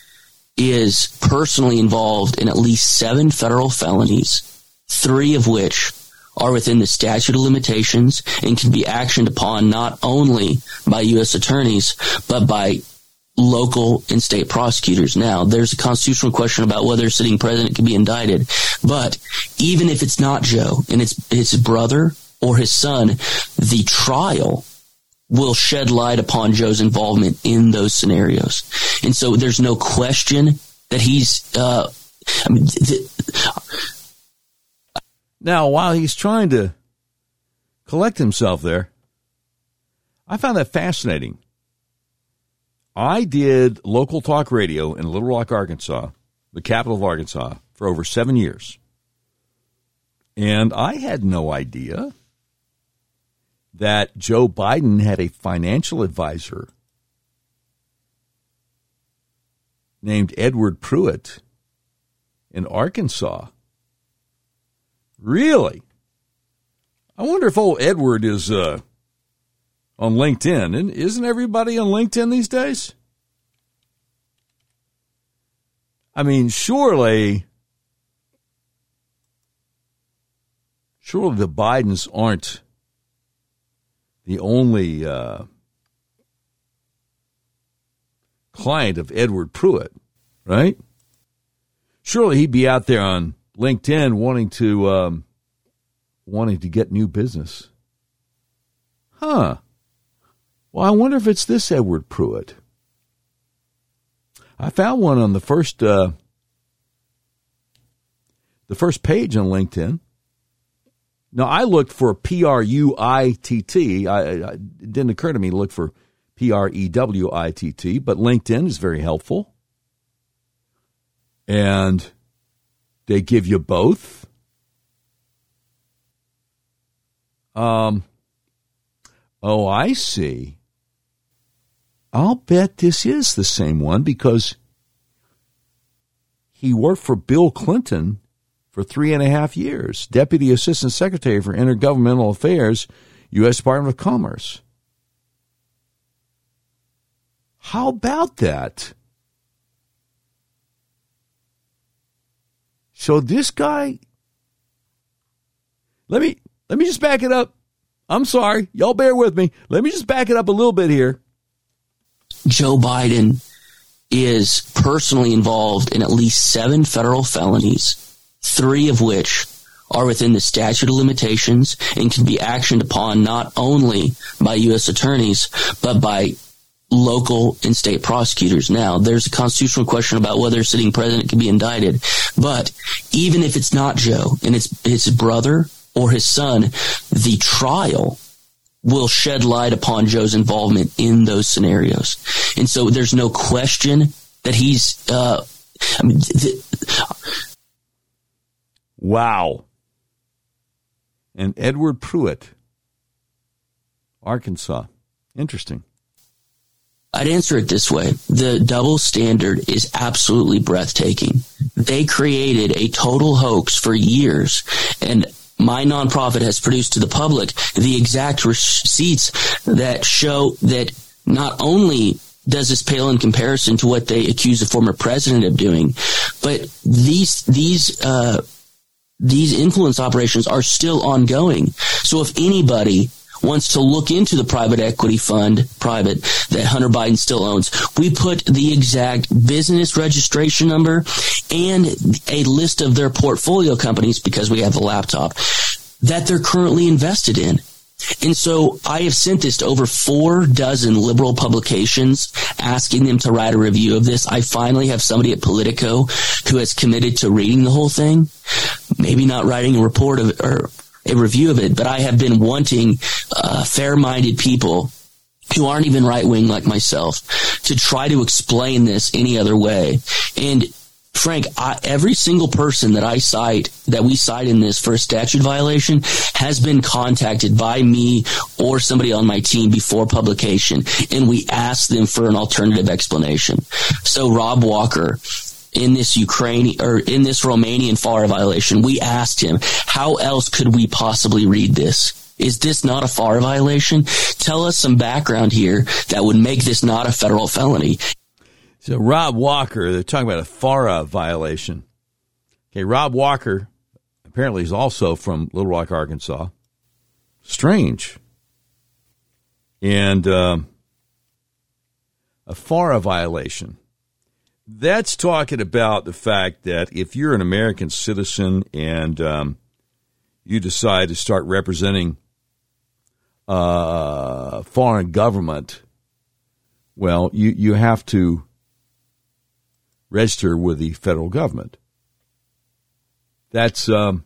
is personally involved in at least seven federal felonies, three of which are within the statute of limitations and can be actioned upon not only by U.S. attorneys, but by local and state prosecutors. Now, there's a constitutional question about whether a sitting president can be indicted, but even if it's not Joe and it's his brother or his son, the trial will shed light upon Joe's involvement in those scenarios. And so there's no question that he's, uh, I mean, th- now, while he's trying to collect himself there, I found that fascinating. I did local talk radio in Little Rock, Arkansas, the capital of Arkansas, for over seven years. And I had no idea that Joe Biden had a financial advisor named Edward Pruitt in Arkansas. Really? I wonder if old Edward is uh, on LinkedIn. And isn't everybody on LinkedIn these days? I mean, surely, surely the Bidens aren't the only uh, client of Edward Pruitt, right? Surely he'd be out there on LinkedIn wanting to um, wanting to get new business. Huh. Well, I wonder if it's this Edward Pruitt. I found one on the first uh, the first page on LinkedIn. Now I looked for P R U I T T. It didn't occur to me to look for P R E W I T T, but LinkedIn is very helpful, and they give you both. Um. Oh, I see. I'll bet this is the same one because he worked for Bill Clinton for three and a half years, Deputy Assistant Secretary for Intergovernmental Affairs, U.S. Department of Commerce. How about that? So this guy, let me let me just back it up. I'm sorry, y'all bear with me. Let me just back it up a little bit here. Joe Biden is personally involved in at least seven federal felonies three of which are within the statute of limitations and can be actioned upon not only by U.S. attorneys, but by local and state prosecutors. Now, there's a constitutional question about whether a sitting president can be indicted, but even if it's not Joe and it's his brother or his son, the trial will shed light upon Joe's involvement in those scenarios. And so there's no question that he's, uh, I mean, Wow. And Edward Pruitt, Arkansas. Interesting. I'd answer it this way. The double standard is absolutely breathtaking. They created a total hoax for years and my nonprofit has produced to the public the exact receipts that show that not only does this pale in comparison to what they accuse the former president of doing, but these these uh, these influence operations are still ongoing. So if anybody wants to look into the private equity fund, private, that Hunter Biden still owns, we put the exact business registration number and a list of their portfolio companies because we have a laptop that they're currently invested in. And so I have sent this to over four dozen liberal publications asking them to write a review of this. I finally have somebody at Politico who has committed to reading the whole thing. Maybe not writing a report of or a review of it, but I have been wanting uh, fair-minded people who aren't even right wing like myself to try to explain this any other way. And Frank, I, every single person that I cite, that we cite in this for a statute violation, has been contacted by me or somebody on my team before publication, and we ask them for an alternative explanation. So Rob Walker, in this Ukrainian or in this Romanian FARA violation, we asked him, how else could we possibly read this? Is this not a FARA violation? Tell us some background here that would make this not a federal felony. So Rob Walker, they're talking about a FARA violation. Okay, Rob Walker apparently is also from Little Rock, Arkansas. Strange. And um, a FARA violation. That's talking about the fact that if you're an American citizen and um, you decide to start representing a uh, foreign government, well, you, you have to register with the federal government. That's um,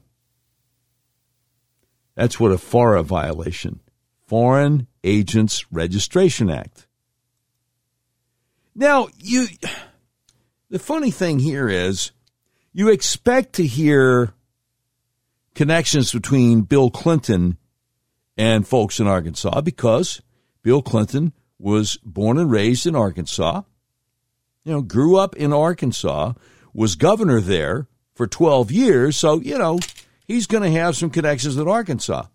that's what a FARA violation, Foreign Agents Registration Act. Now, you the funny thing here is you expect to hear connections between Bill Clinton and folks in Arkansas because Bill Clinton was born and raised in Arkansas you know, grew up in Arkansas, was governor there for 12 years. So, you know, he's going to have some connections with Arkansas.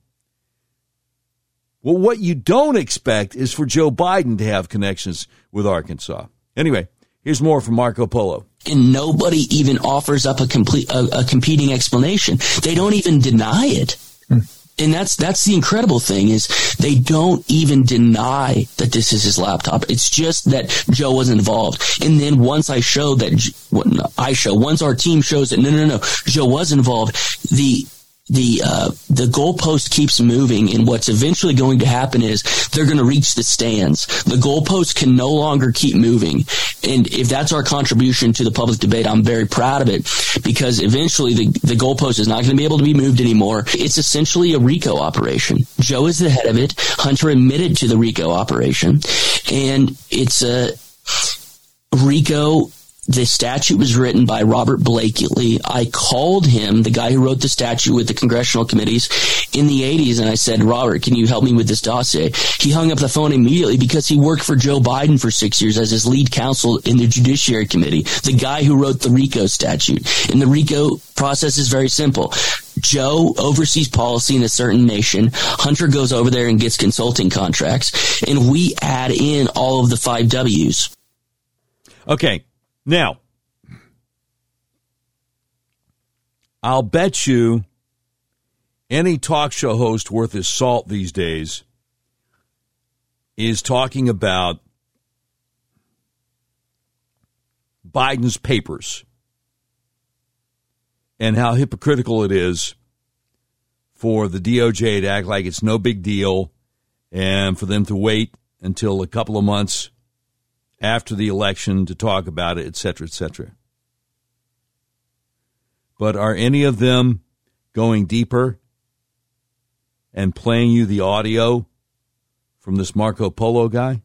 Well, what you don't expect is for Joe Biden to have connections with Arkansas. Anyway, here's more from Marco Polo. And nobody even offers up a complete a, a competing explanation. They don't even deny it. Hmm and that's that's the incredible thing is they don't even deny that this is his laptop. It's just that Joe was involved. And then once I show that, I show once our team shows that no, no, no, Joe was involved. The the uh, the goalpost keeps moving, and what's eventually going to happen is they're going to reach the stands. The goalpost can no longer keep moving, and if that's our contribution to the public debate, I'm very proud of it because eventually the the goalpost is not going to be able to be moved anymore. It's essentially a RICO operation. Joe is the head of it. Hunter admitted to the RICO operation, and it's a RICO the statute was written by Robert Blakey. I called him, the guy who wrote the statute with the congressional committees in the 80s, and I said, Robert, can you help me with this dossier? He hung up the phone immediately because he worked for Joe Biden for six years as his lead counsel in the Judiciary Committee, the guy who wrote the RICO statute. And the RICO process is very simple. Joe oversees policy in a certain nation. Hunter goes over there and gets consulting contracts, and we add in all of the five W's. Okay, now, I'll bet you any talk show host worth his salt these days is talking about Biden's papers and how hypocritical it is for the DOJ to act like it's no big deal and for them to wait until a couple of months after the election to talk about it, et cetera, et cetera. But are any of them going deeper and playing you the audio from this Marco Polo guy?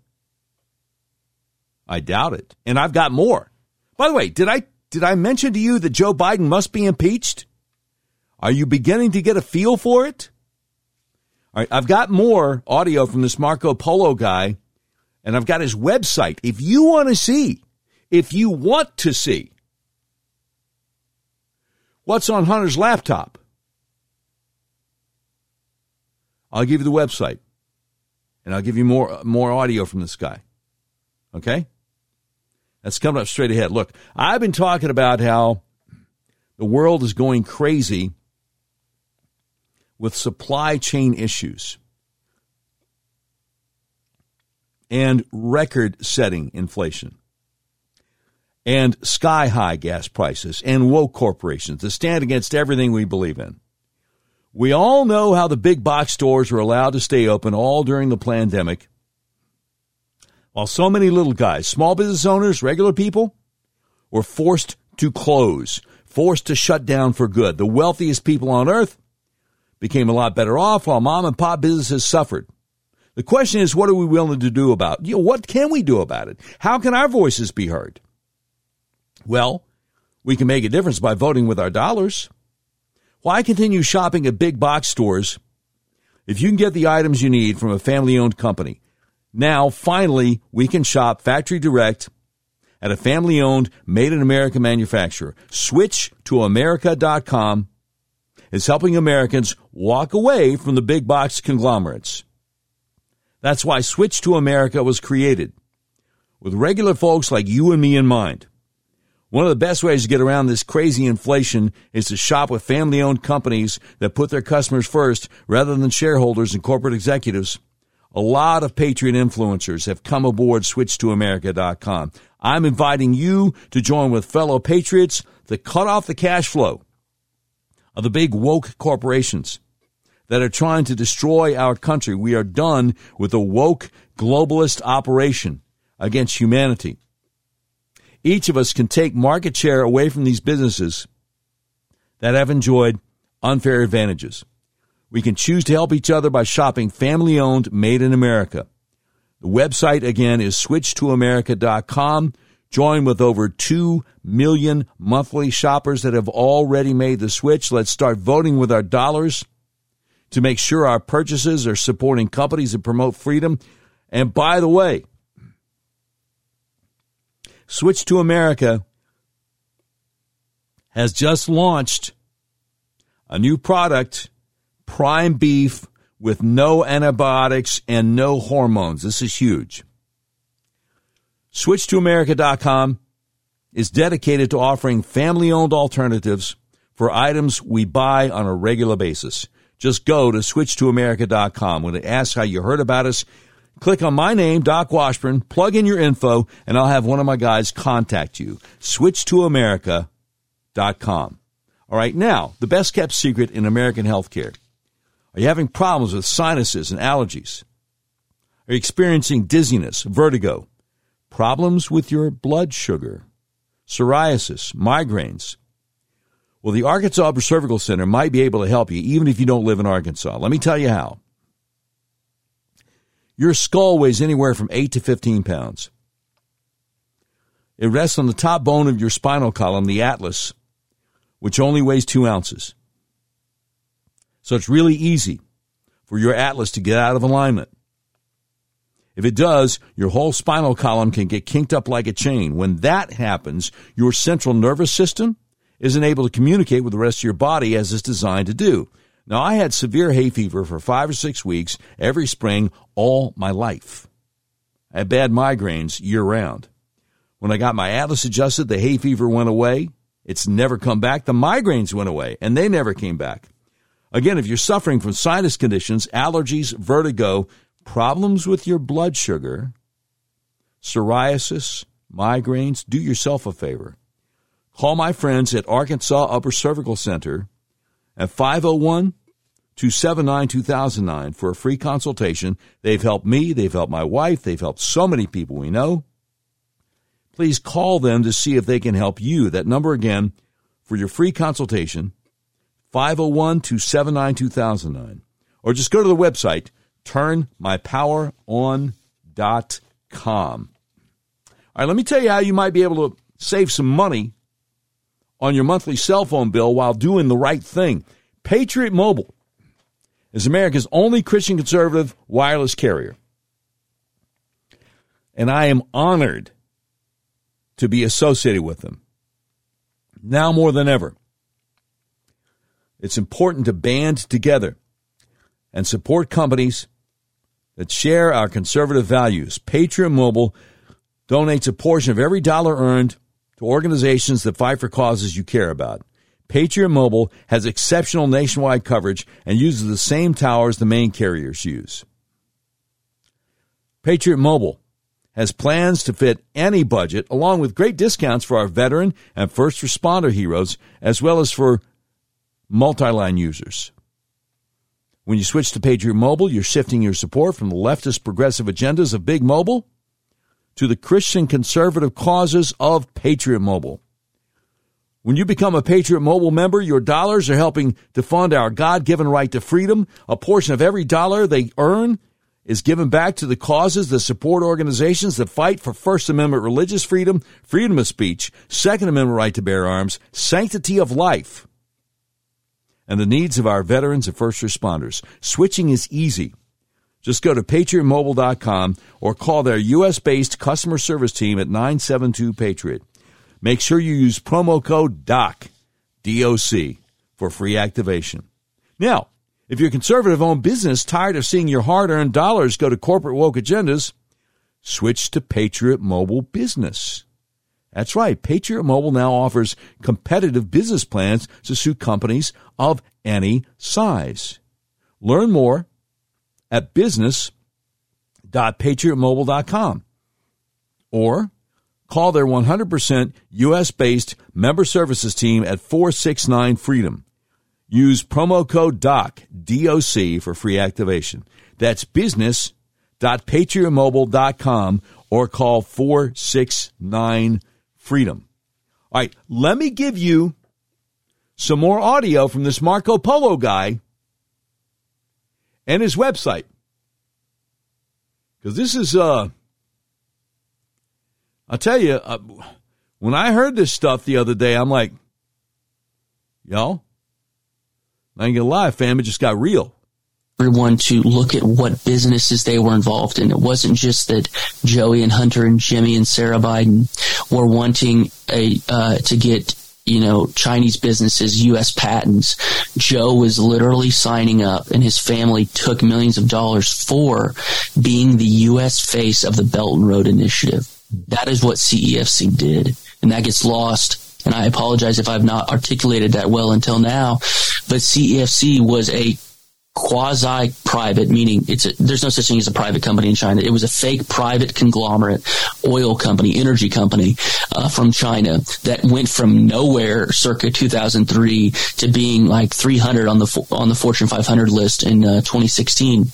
I doubt it. And I've got more. By the way, did I did I mention to you that Joe Biden must be impeached? Are you beginning to get a feel for it? All right, I've got more audio from this Marco Polo guy and I've got his website. If you want to see, if you want to see what's on Hunter's laptop, I'll give you the website and I'll give you more, more audio from this guy. Okay? That's coming up straight ahead. Look, I've been talking about how the world is going crazy with supply chain issues and record setting inflation and sky high gas prices and woke corporations that stand against everything we believe in. We all know how the big box stores were allowed to stay open all during the pandemic, while so many little guys, small business owners, regular people, were forced to close, forced to shut down for good. The wealthiest people on earth became a lot better off while mom and pop businesses suffered. The question is, what are we willing to do about? You know, what can we do about it? How can our voices be heard? Well, we can make a difference by voting with our dollars. Why continue shopping at big box stores if you can get the items you need from a family owned company? Now, finally, we can shop factory direct at a family owned, made in America manufacturer. Switch to America.com is helping Americans walk away from the big box conglomerates. That's why Switch to America was created. with regular folks like you and me in mind. One of the best ways to get around this crazy inflation is to shop with family owned companies that put their customers first rather than shareholders and corporate executives. A lot of Patriot influencers have come aboard switch2america.com. I'm inviting you to join with fellow patriots to cut off the cash flow of the big woke corporations that are trying to destroy our country. We are done with the woke globalist operation against humanity. Each of us can take market share away from these businesses that have enjoyed unfair advantages. We can choose to help each other by shopping family owned, made in America. The website again is switch2america.com. Join with over 2 million monthly shoppers that have already made the switch. Let's start voting with our dollars to make sure our purchases are supporting companies that promote freedom. And by the way, Switch to America has just launched a new product, prime beef with no antibiotics and no hormones. This is huge. SwitchToAmerica.com is dedicated to offering family owned alternatives for items we buy on a regular basis. Just go to SwitchToAmerica.com. When it asks how you heard about us, click on my name, Doc Washburn, plug in your info, and I'll have one of my guys contact you. SwitchToAmerica.com. All right, now, the best kept secret in American healthcare. Are you having problems with sinuses and allergies? Are you experiencing dizziness, vertigo, problems with your blood sugar, psoriasis, migraines? Well, the Arkansas Cervical Center might be able to help you even if you don't live in Arkansas. Let me tell you how. Your skull weighs anywhere from 8 to 15 pounds. It rests on the top bone of your spinal column, the atlas, which only weighs 2 ounces. So it's really easy for your atlas to get out of alignment. If it does, your whole spinal column can get kinked up like a chain. When that happens, your central nervous system isn't able to communicate with the rest of your body as it's designed to do. Now, I had severe hay fever for five or six weeks every spring all my life. I had bad migraines year round. When I got my atlas adjusted, the hay fever went away. It's never come back. The migraines went away and they never came back. Again, if you're suffering from sinus conditions, allergies, vertigo, problems with your blood sugar, psoriasis, migraines, do yourself a favor. Call my friends at Arkansas Upper Cervical Center at 501 279 2009 for a free consultation. They've helped me, they've helped my wife, they've helped so many people we know. Please call them to see if they can help you. That number again for your free consultation 501 279 2009. Or just go to the website turnmypoweron.com. All right, let me tell you how you might be able to save some money on your monthly cell phone bill while doing the right thing. Patriot Mobile is America's only Christian conservative wireless carrier. And I am honored to be associated with them. Now more than ever, it's important to band together and support companies that share our conservative values. Patriot Mobile donates a portion of every dollar earned to organizations that fight for causes you care about. Patriot Mobile has exceptional nationwide coverage and uses the same towers the main carriers use. Patriot Mobile has plans to fit any budget, along with great discounts for our veteran and first responder heroes, as well as for multi line users. When you switch to Patriot Mobile, you're shifting your support from the leftist progressive agendas of Big Mobile to the Christian conservative causes of Patriot Mobile. When you become a Patriot Mobile member, your dollars are helping to fund our God given right to freedom. A portion of every dollar they earn is given back to the causes that support organizations that fight for First Amendment religious freedom, freedom of speech, Second Amendment right to bear arms, sanctity of life, and the needs of our veterans and first responders. Switching is easy. Just go to patriotmobile.com or call their U.S. based customer service team at 972 Patriot. Make sure you use promo code DOC, D-O-C, for free activation. Now, if you're a conservative owned business tired of seeing your hard earned dollars go to corporate woke agendas, switch to Patriot Mobile Business. That's right. Patriot Mobile now offers competitive business plans to suit companies of any size. Learn more at business.patriotmobile.com or call their 100% US based member services team at 469 Freedom. Use promo code DOC, DOC for free activation. That's business.patriotmobile.com or call 469 Freedom. All right, let me give you some more audio from this Marco Polo guy and his website. Because this is, uh, I'll tell you, uh, when I heard this stuff the other day, I'm like, y'all, I ain't gonna lie, fam, it just got real. Everyone to look at what businesses they were involved in. It wasn't just that Joey and Hunter and Jimmy and Sarah Biden were wanting a uh, to get you know Chinese businesses U.S. patents. Joe was literally signing up, and his family took millions of dollars for being the U.S. face of the Belt and Road Initiative. That is what CEFC did, and that gets lost and I apologize if I've not articulated that well until now, but CEFC was a quasi private, meaning it's a, there's no such thing as a private company in China. It was a fake private conglomerate oil company, energy company uh, from China that went from nowhere circa 2003 to being like 300 on the on the Fortune 500 list in uh, 2016.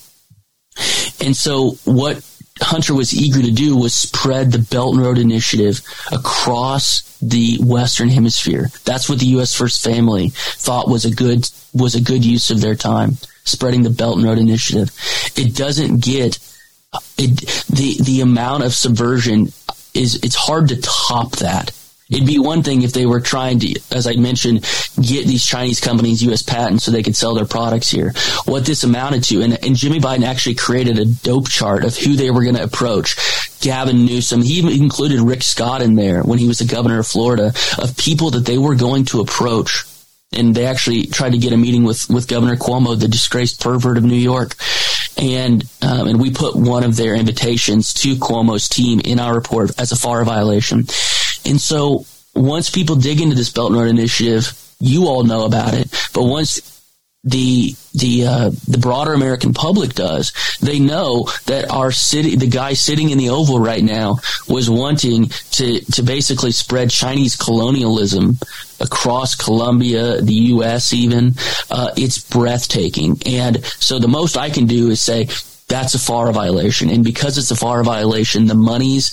And so what Hunter was eager to do was spread the Belt and Road Initiative across the Western Hemisphere. That's what the U.S. First Family thought was a good was a good use of their time, spreading the Belt and Road Initiative. It doesn't get it, the the amount of subversion is it's hard to top that. It'd be one thing if they were trying to, as I mentioned, get these Chinese companies U.S. patents so they could sell their products here. What this amounted to, and, and Jimmy Biden actually created a dope chart of who they were going to approach. Gavin Newsom, he included Rick Scott in there when he was the governor of Florida, of people that they were going to approach and they actually tried to get a meeting with with Governor Cuomo, the disgraced pervert of New York, and um, and we put one of their invitations to Cuomo's team in our report as a FARA violation. And so once people dig into this Belt and Road Initiative, you all know about it. But once the the uh, the broader American public does, they know that our city, the guy sitting in the Oval right now, was wanting to to basically spread Chinese colonialism across Colombia, the U.S. Even uh, it's breathtaking. And so the most I can do is say that's a FARA violation, and because it's a FARA violation, the monies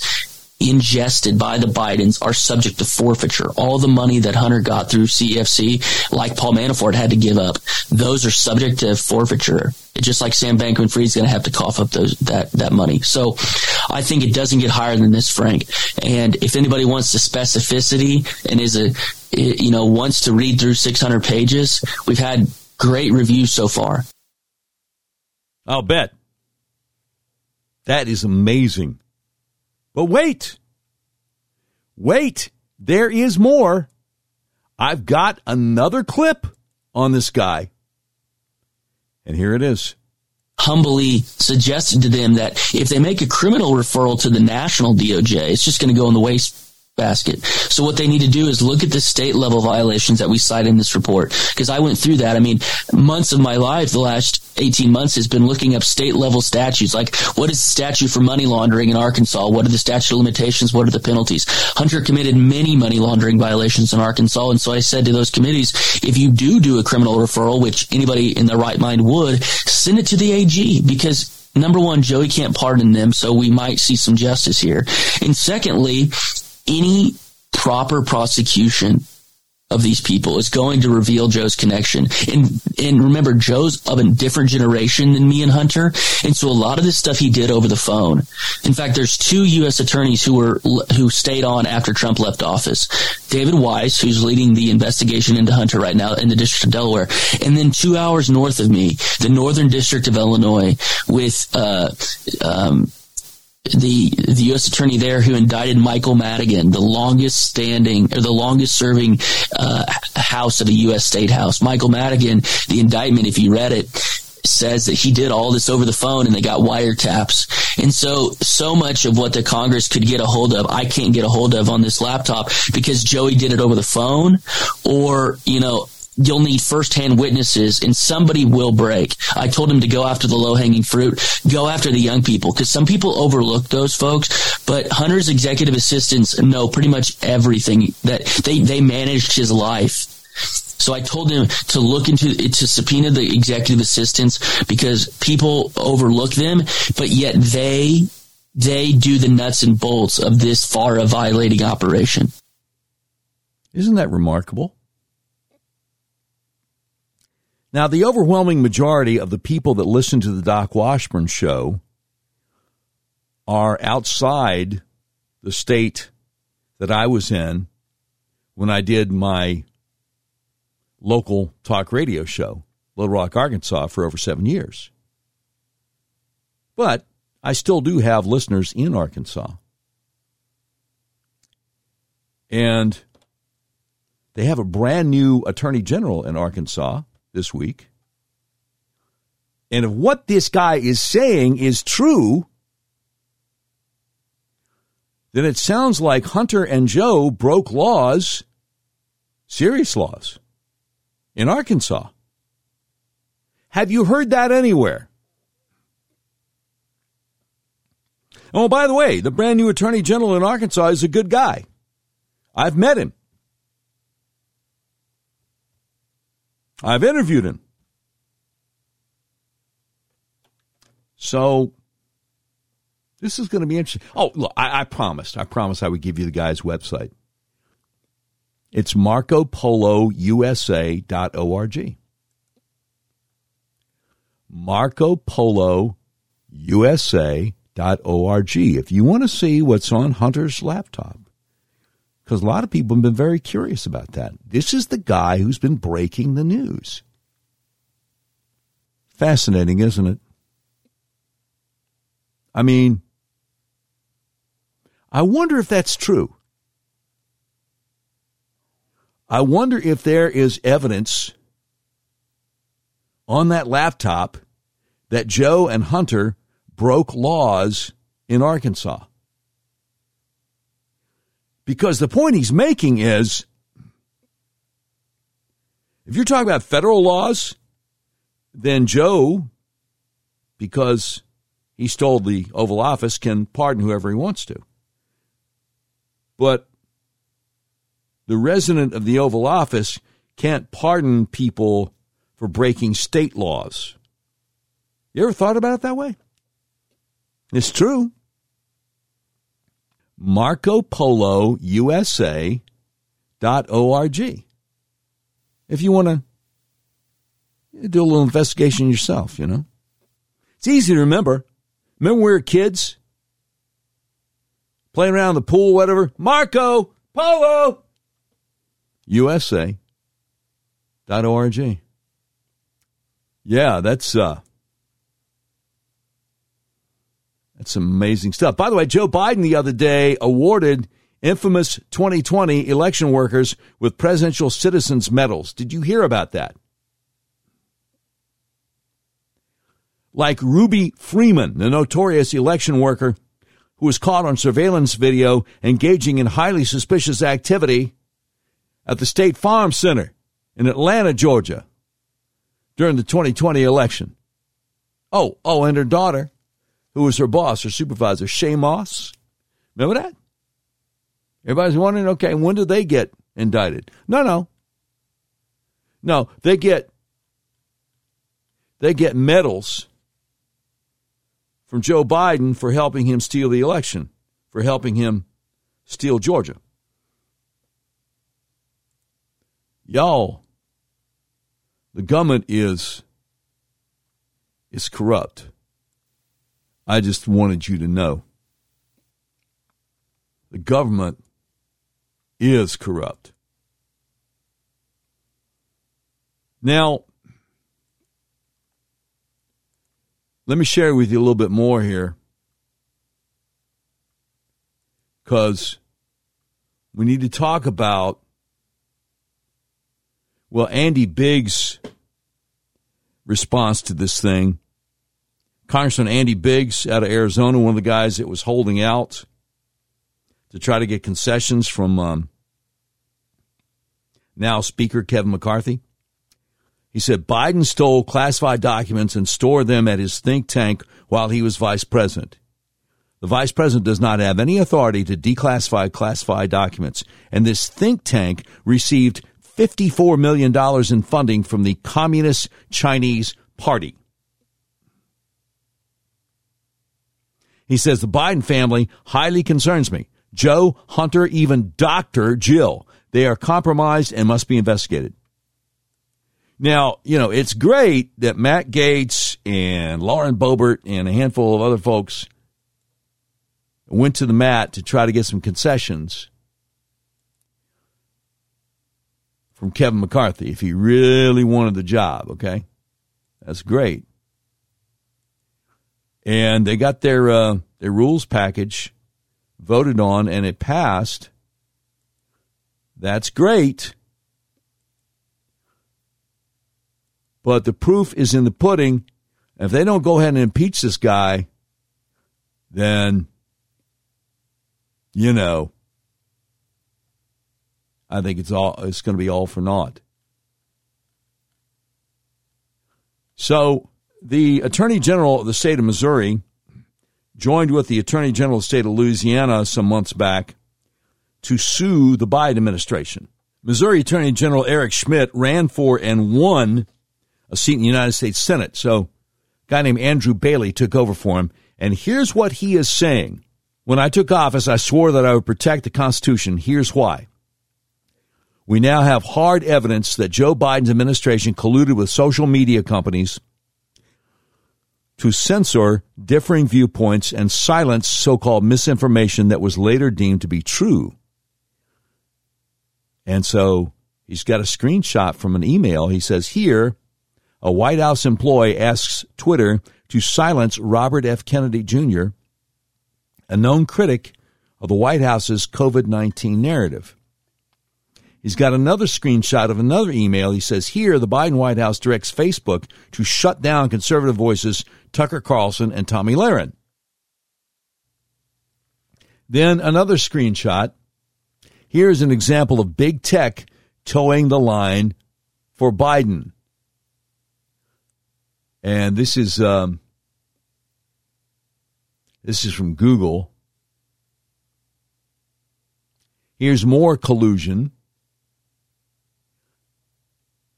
ingested by the Bidens are subject to forfeiture. All the money that Hunter got through CFC, like Paul Manafort had to give up, those are subject to forfeiture. Just like Sam Bankman-Fried is going to have to cough up those that that money. So, I think it doesn't get higher than this, Frank. And if anybody wants the specificity and is a you know wants to read through 600 pages, we've had great reviews so far. I'll bet. That is amazing. But wait, wait, there is more. I've got another clip on this guy. And here it is. Humbly suggested to them that if they make a criminal referral to the national DOJ, it's just going to go in the waste basket. So what they need to do is look at the state level violations that we cite in this report. Because I went through that. I mean, months of my life, the last 18 months has been looking up state level statutes. Like, what is the statute for money laundering in Arkansas? What are the statute of limitations? What are the penalties? Hunter committed many money laundering violations in Arkansas. And so I said to those committees, if you do do a criminal referral, which anybody in their right mind would, send it to the AG because number one, Joey can't pardon them, so we might see some justice here. And secondly, any proper prosecution of these people is going to reveal Joe's connection. And and remember, Joe's of a different generation than me and Hunter, and so a lot of this stuff he did over the phone. In fact, there's two U.S. attorneys who were who stayed on after Trump left office. David Weiss, who's leading the investigation into Hunter right now in the District of Delaware, and then two hours north of me, the Northern District of Illinois, with uh, um, the the U.S. attorney there who indicted Michael Madigan, the longest standing or the longest serving uh, house of a U.S. state house. Michael Madigan, the indictment, if you read it, says that he did all this over the phone and they got wiretaps. And so, so much of what the Congress could get a hold of, I can't get a hold of on this laptop because Joey did it over the phone or, you know, you'll need firsthand witnesses and somebody will break. I told him to go after the low hanging fruit, go after the young people because some people overlook those folks, but Hunter's executive assistants know pretty much everything that they, they managed his life. So I told him to look into to subpoena the executive assistants because people overlook them, but yet they they do the nuts and bolts of this FARA violating operation. Isn't that remarkable? Now, the overwhelming majority of the people that listen to the Doc Washburn show are outside the state that I was in when I did my local talk radio show, Little Rock, Arkansas, for over seven years. But I still do have listeners in Arkansas. And they have a brand new attorney general in Arkansas this week. And if what this guy is saying is true, then it sounds like Hunter and Joe broke laws, serious laws, in Arkansas. Have you heard that anywhere? Oh, by the way, the brand new attorney general in Arkansas is a good guy. I've met him. I've interviewed him. So this is going to be interesting. Oh, look, I, I, promised. I promised I would give you the guy's website. It's marcopolousa.org. marcopolousa.org. If you want to see what's on Hunter's laptop, because a lot of people have been very curious about that. This is the guy who's been breaking the news. Fascinating, isn't it? I mean, I wonder if that's true. I wonder if there is evidence on that laptop that Joe and Hunter broke laws in Arkansas. Because the point he's making is if you're talking about federal laws, then Joe, because he stole the Oval Office, can pardon whoever he wants to. But the resident of the Oval Office can't pardon people for breaking state laws. You ever thought about it that way? It's true. MarcoPoloUSA.org. If you want to do a little investigation yourself, you know. It's easy to remember. Remember when we were kids? Playing around the pool, whatever. Marco Polo USA.org. Yeah, that's uh That's amazing stuff. By the way, Joe Biden the other day awarded infamous 2020 election workers with Presidential Citizens Medals. Did you hear about that? Like Ruby Freeman, the notorious election worker who was caught on surveillance video engaging in highly suspicious activity at the State Farm Center in Atlanta, Georgia during the 2020 election. Oh, oh, and her daughter, who was her boss, her supervisor, Shaye Moss. Remember that? Everybody's wondering, okay, when do they get indicted? No, no. No, they get they get medals from Joe Biden for helping him steal the election, for helping him steal Georgia. Y'all, the government is is corrupt. I just wanted you to know. The government is corrupt. Now, let me share with you a little bit more here because we need to talk about, well, Andy Biggs' response to this thing Congressman Andy Biggs out of Arizona, one of the guys that was holding out to try to get concessions from um, now Speaker Kevin McCarthy. He said Biden stole classified documents and stored them at his think tank while he was vice president. The vice president does not have any authority to declassify classified documents, and this think tank received $54 million in funding from the Communist Chinese Party. He says the Biden family highly concerns me. Joe, Hunter, even Dr. Jill. They are compromised and must be investigated. Now, you know, it's great that Matt Gaetz and Lauren Boebert and a handful of other folks went to the mat to try to get some concessions from Kevin McCarthy if he really wanted the job, okay? That's great. And they got their uh, their rules package voted on and it passed. That's great. But the proof is in the pudding. If they don't go ahead and impeach this guy, then, you know, I think it's all it's going to be all for naught. So the Attorney General of the state of Missouri joined with the Attorney General of the state of Louisiana some months back to sue the Biden administration. Missouri Attorney General Eric Schmitt ran for and won a seat in the United States Senate. So, a guy named Andrew Bailey took over for him. And here's what he is saying. When I took office, I swore that I would protect the Constitution. Here's why. We now have hard evidence that Joe Biden's administration colluded with social media companies to censor differing viewpoints and silence so called misinformation that was later deemed to be true. And so he's got a screenshot from an email. He says, Here, a White House employee asks Twitter to silence Robert F. Kennedy Jr., a known critic of the White House's COVID 19 narrative. He's got another screenshot of another email. He says, Here, the Biden White House directs Facebook to shut down conservative voices Tucker Carlson and Tomi Lahren. Then another screenshot. Here's an example of big tech toeing the line for Biden. And this is um, this is from Google. Here's more collusion.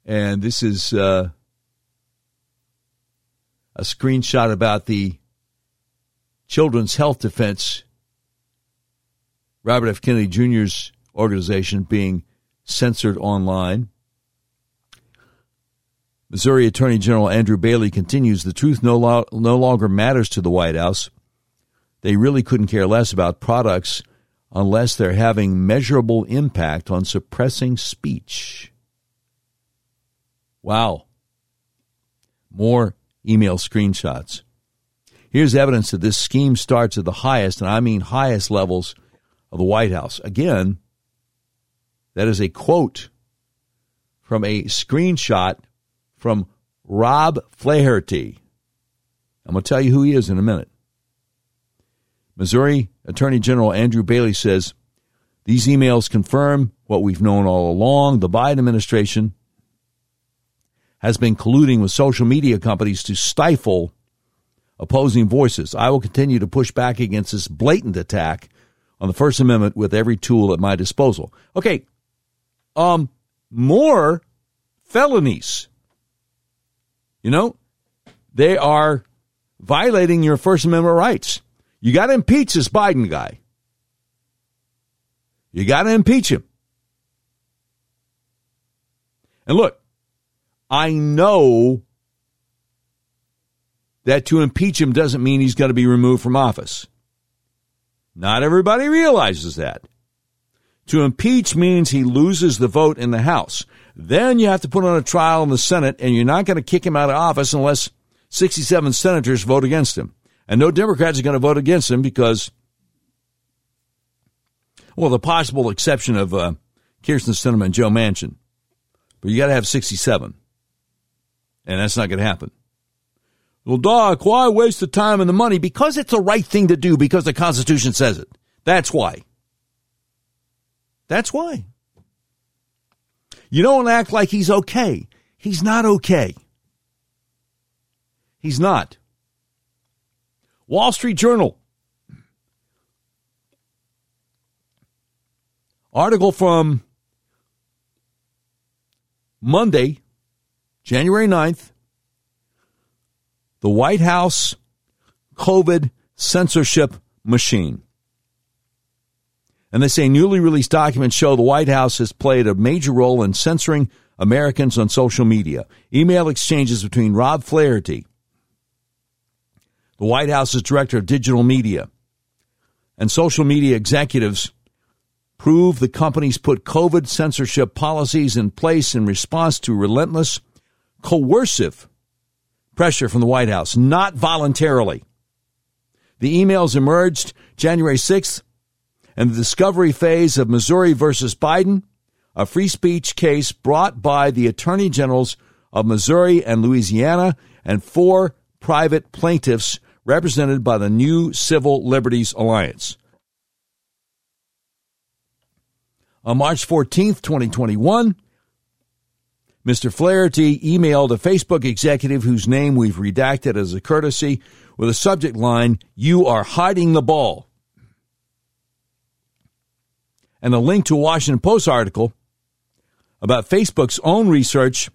And this is uh, a screenshot about the Children's Health Defense, Robert F. Kennedy Jr.'s organization, being censored online. Missouri Attorney General Andrew Bailey continues the truth no, lo- no longer matters to the White House. They really couldn't care less about products unless they're having measurable impact on suppressing speech. Wow. More email screenshots. Here's evidence that this scheme starts at the highest, and I mean highest levels of the White House. Again, that is a quote from a screenshot from Rob Flaherty. I'm going to tell you who he is in a minute. Missouri Attorney General Andrew Bailey says these emails confirm what we've known all along. The Biden administration has been colluding with social media companies to stifle opposing voices. I will continue to push back against this blatant attack on the First Amendment with every tool at my disposal. Okay, um, more felonies. You know, they are violating your First Amendment rights. You got to impeach this Biden guy. You got to impeach him. And look, I know that to impeach him doesn't mean he's going to be removed from office. Not everybody realizes that. To impeach means he loses the vote in the House. Then you have to put on a trial in the Senate, and you're not going to kick him out of office unless 67 senators vote against him. And no Democrats are going to vote against him because, well, the possible exception of uh, Kyrsten Sinema and Joe Manchin. But you got to have 67 and that's not going to happen. Well, Doc, why waste the time and the money? Because it's the right thing to do because the Constitution says it. That's why. That's why. You don't act like he's okay. He's not okay. He's not. Wall Street Journal. Article from Monday, January 9th. The White House COVID censorship machine. And they say newly released documents show the White House has played a major role in censoring Americans on social media. Email exchanges between Rob Flaherty, the White House's director of digital media, and social media executives prove the companies put COVID censorship policies in place in response to relentless, coercive pressure from the White House, not voluntarily. The emails emerged January 6th and the discovery phase of Missouri versus Biden, a free speech case brought by the attorney generals of Missouri and Louisiana and four private plaintiffs represented by the new Civil Liberties Alliance. On March 14th, 2021, Mr. Flaherty emailed a Facebook executive whose name we've redacted as a courtesy with a subject line, You are hiding the ball. And a link to a Washington Post article about Facebook's own research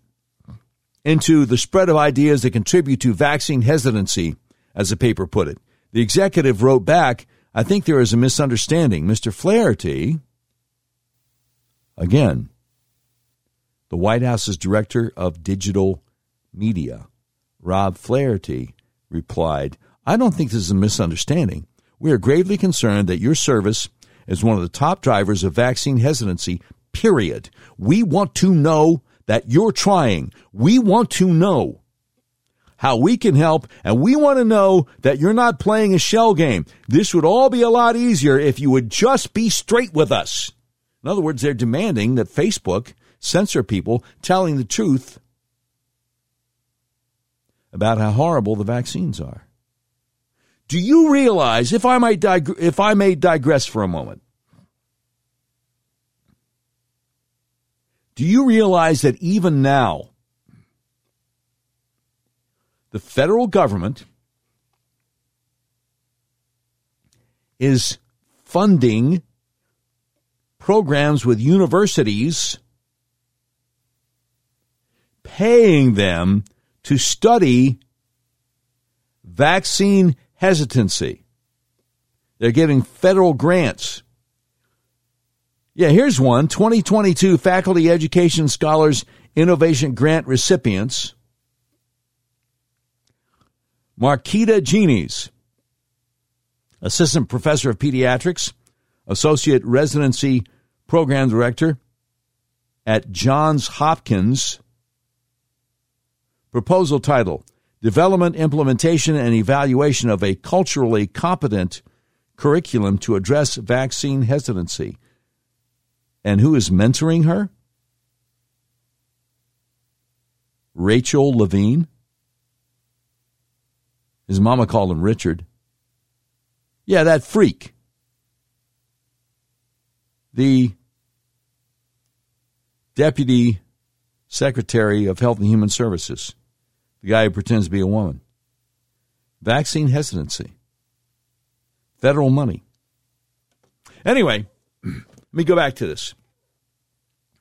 into the spread of ideas that contribute to vaccine hesitancy, as the paper put it. The executive wrote back, I think there is a misunderstanding. Mr. Flaherty, again, the White House's director of digital media, Rob Flaherty, replied, I don't think this is a misunderstanding. We are gravely concerned that your service is one of the top drivers of vaccine hesitancy, period. We want to know that you're trying. We want to know how we can help, and we want to know that you're not playing a shell game. This would all be a lot easier if you would just be straight with us. In other words, they're demanding that Facebook censor people telling the truth about how horrible the vaccines are. Do you realize, if I might dig- if I may digress for a moment, do you realize that even now, the federal government is funding programs with universities paying them to study vaccine hesitancy. They're getting federal grants. Yeah, here's one 2022 Faculty Education Scholars Innovation Grant recipients. Marquita Genies, Assistant Professor of Pediatrics, Associate Residency Program Director at Johns Hopkins Proposal title Development, Implementation, and Evaluation of a Culturally Competent Curriculum to Address Vaccine Hesitancy. And who is mentoring her? Rachel Levine. His mama called him Richard. Yeah, that freak. The deputy secretary of Health and Human Services the guy who pretends to be a woman. Vaccine hesitancy. Federal money. Anyway, [CLEARS THROAT] let me go back to this.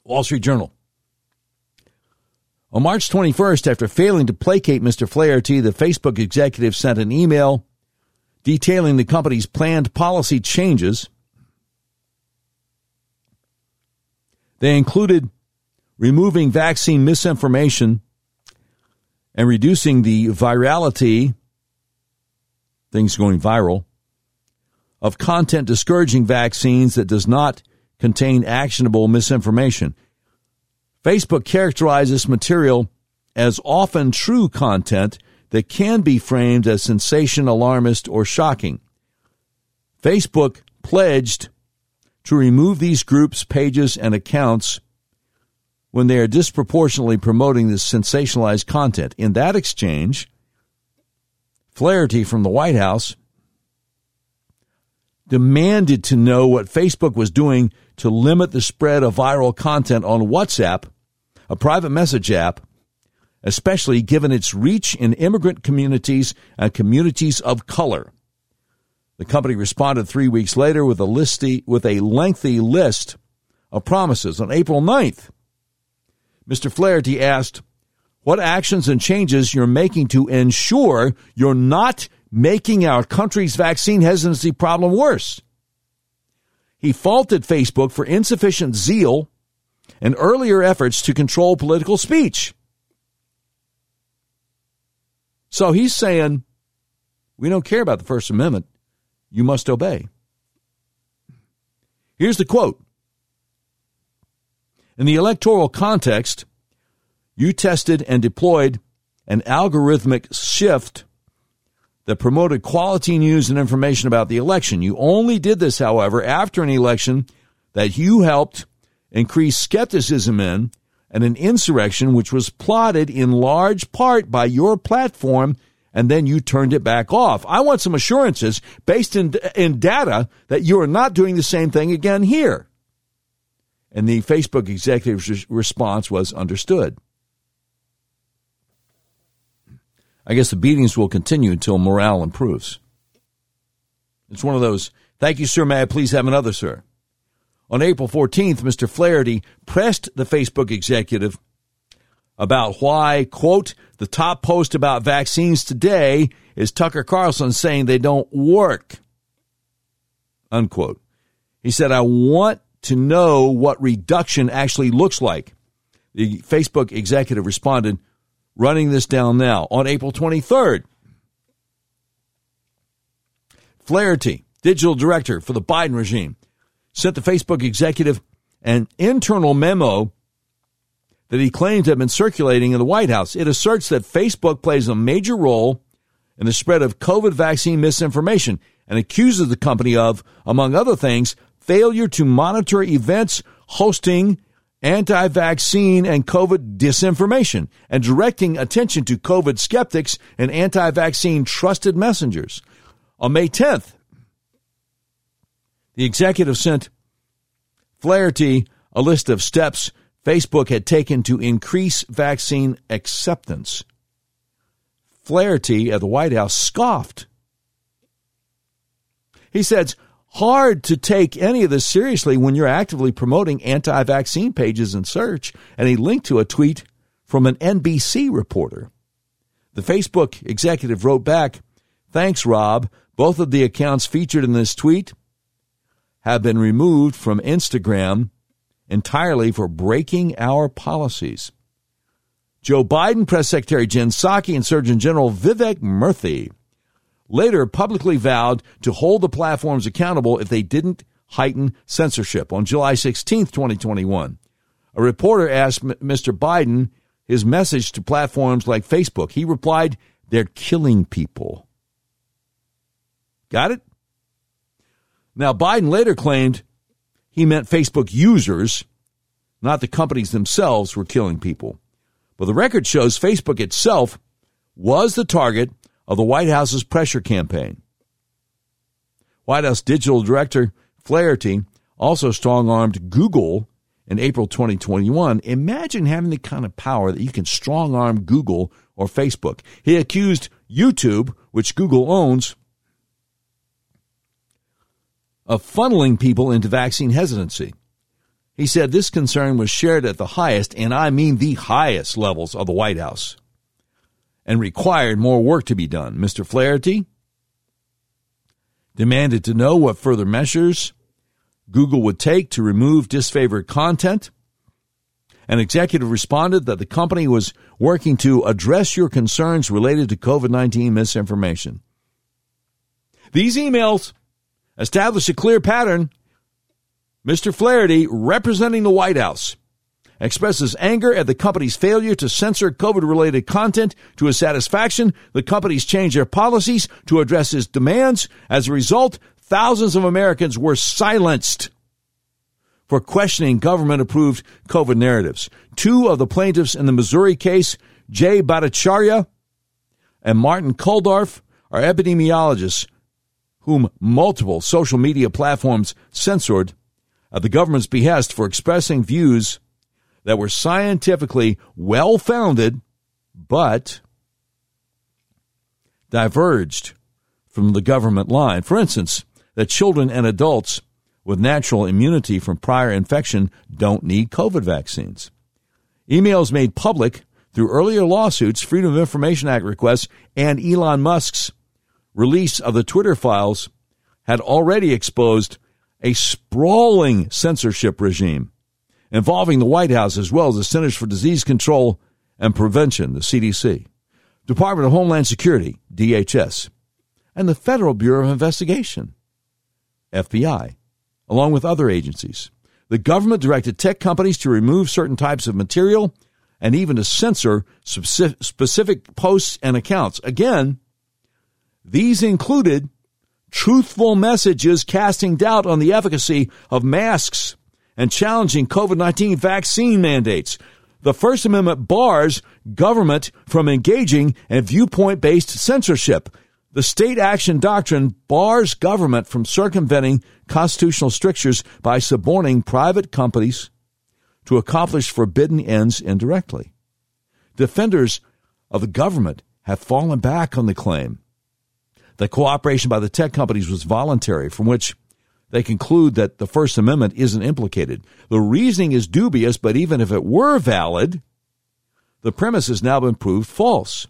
Wall Street Journal. On March 21st, after failing to placate Mr. Flaherty, the Facebook executive sent an email detailing the company's planned policy changes. They included removing vaccine misinformation and reducing the virality, things going viral, of content discouraging vaccines that does not contain actionable misinformation. Facebook characterizes material as often true content that can be framed as sensation, alarmist, or shocking. Facebook pledged to remove these groups, pages, and accounts when they are disproportionately promoting this sensationalized content. In that exchange, Flaherty from the White House demanded to know what Facebook was doing to limit the spread of viral content on WhatsApp, a private message app, especially given its reach in immigrant communities and communities of color. The company responded three weeks later with a, listy, with a lengthy list of promises. On April 9th, Mr. Flaherty asked what actions and changes you're making to ensure you're not making our country's vaccine hesitancy problem worse. He faulted Facebook for insufficient zeal and earlier efforts to control political speech. So he's saying, we don't care about the First Amendment. You must obey. Here's the quote In the electoral context, you tested and deployed an algorithmic shift that promoted quality news and information about the election. You only did this, however, after an election that you helped increase skepticism in and an insurrection which was plotted in large part by your platform and then you turned it back off. I want some assurances based in, in data that you are not doing the same thing again here. And the Facebook executive's response was understood. I guess the beatings will continue until morale improves. It's one of those, thank you, sir. May I please have another, sir? On April 14th, Mr. Flaherty pressed the Facebook executive about why, quote, the top post about vaccines today is Tucker Carlson saying they don't work, unquote. He said, I want to know what reduction actually looks like. The Facebook executive responded, running this down now. On April 23rd, Flaherty, digital director for the Biden regime, sent the Facebook executive an internal memo that he claimed to have been circulating in the White House. It asserts that Facebook plays a major role in the spread of COVID vaccine misinformation and accuses the company of, among other things, failure to monitor events hosting anti vaccine and COVID disinformation and directing attention to COVID skeptics and anti vaccine trusted messengers. On May 10th, the executive sent Flaherty a list of steps Facebook had taken to increase vaccine acceptance. Flaherty at the White House scoffed. He said, hard to take any of this seriously when you're actively promoting anti vaccine pages in search. And he linked to a tweet from an NBC reporter. The Facebook executive wrote back, Thanks, Rob. Both of the accounts featured in this tweet have been removed from Instagram entirely for breaking our policies. Joe Biden Press Secretary Jen Psaki and Surgeon General Vivek Murthy later publicly vowed to hold the platforms accountable if they didn't heighten censorship. On July 16, 2021, a reporter asked Mr. Biden his message to platforms like Facebook. He replied, They're killing people. Got it? Now, Biden later claimed he meant Facebook users, not the companies themselves, were killing people. But the record shows Facebook itself was the target of the White House's pressure campaign. White House Digital Director Flaherty also strong armed Google in April 2021. Imagine having the kind of power that you can strong arm Google or Facebook. He accused YouTube, which Google owns, of funneling people into vaccine hesitancy. He said this concern was shared at the highest, and I mean the highest levels of the White House and required more work to be done. Mr. Flaherty demanded to know what further measures Google would take to remove disfavored content. An executive responded that the company was working to address your concerns related to COVID 19 misinformation. These emails establish a clear pattern. Mr. Flaherty, representing the White House, expresses anger at the company's failure to censor COVID related content to his satisfaction. The company's changed their policies to address his demands. As a result, thousands of Americans were silenced for questioning government approved COVID narratives. Two of the plaintiffs in the Missouri case, Jay Bhattacharya and Martin Kulldorff, are epidemiologists whom multiple social media platforms censored at the government's behest for expressing views that were scientifically well founded but diverged from the government line. For instance, that children and adults with natural immunity from prior infection don't need COVID vaccines. Emails made public through earlier lawsuits, Freedom of Information Act requests, and Elon Musk's release of the Twitter files had already exposed a sprawling censorship regime involving the White House as well as the Centers for Disease Control and Prevention, the CDC, Department of Homeland Security, DHS, and the Federal Bureau of Investigation, FBI, along with other agencies. The government directed tech companies to remove certain types of material and even to censor specific posts and accounts. Again, these included truthful messages casting doubt on the efficacy of masks and challenging COVID 19 vaccine mandates. The First Amendment bars government from engaging in viewpoint based censorship. The state action doctrine bars government from circumventing constitutional strictures by suborning private companies to accomplish forbidden ends indirectly. Defenders of the government have fallen back on the claim that cooperation by the tech companies was voluntary, from which they conclude that the First Amendment isn't implicated. The reasoning is dubious, but even if it were valid, the premise has now been proved false.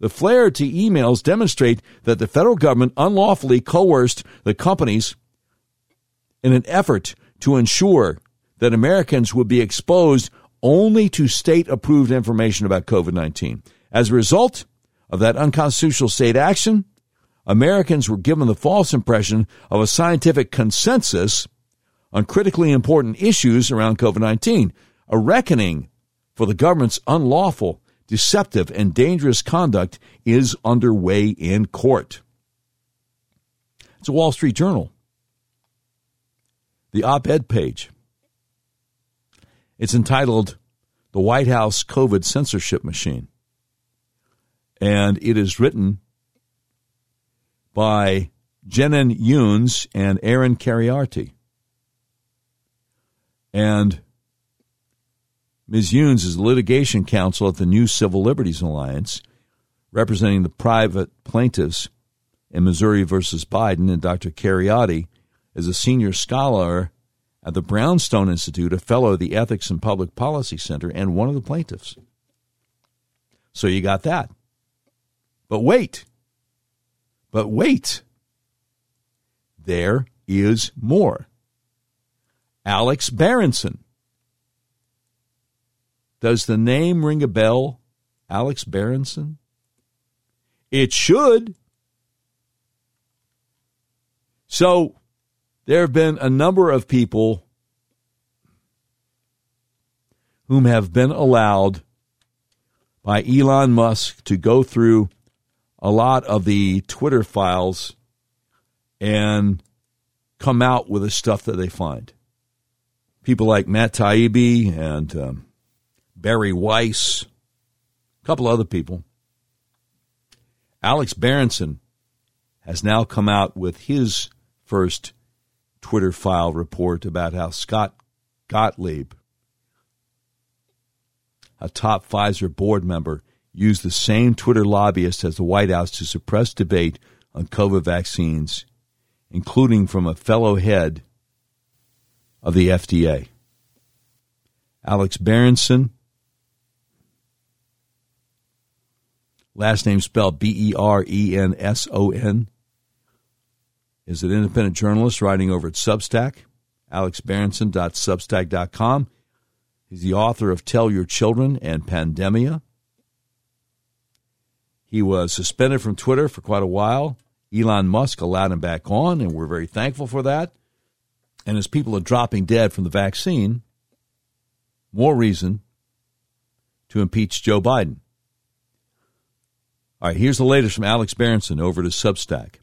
The Flaherty emails demonstrate that the federal government unlawfully coerced the companies in an effort to ensure that Americans would be exposed only to state approved information about COVID 19. As a result of that unconstitutional state action, Americans were given the false impression of a scientific consensus on critically important issues around COVID 19. A reckoning for the government's unlawful deceptive, and dangerous conduct is underway in court. It's a Wall Street Journal. The op ed page. It's entitled The White House COVID Censorship Machine. And it is written by Jenin Younes and Aaron Kheriaty. And Ms. Younes is litigation counsel at the New Civil Liberties Alliance, representing the private plaintiffs in Missouri versus Biden, and Dr. Kheriaty is a senior scholar at the Brownstone Institute, a fellow of the Ethics and Public Policy Center, and one of the plaintiffs. So you got that. But wait. But wait. There is more. Alex Berenson does the name ring a bell? Alex Berenson? It should. So there have been a number of people whom have been allowed by Elon Musk to go through a lot of the Twitter files and come out with the stuff that they find. People like Matt Taibbi and um, Bari Weiss, a couple other people. Alex Berenson has now come out with his first Twitter file report about how Scott Gottlieb, a top Pfizer board member, used the same Twitter lobbyist as the White House to suppress debate on COVID vaccines, including from a fellow head of the FDA. Alex Berenson last name spelled B E R E N S O N, is an independent journalist writing over at Substack, alexberenson.substack.com. He's the author of Tell Your Children and Pandemia. He was suspended from Twitter for quite a while. Elon Musk allowed him back on, and we're very thankful for that. And as people are dropping dead from the vaccine, more reason to impeach Joe Biden. All right, here's the latest from Alex Berenson over to Substack.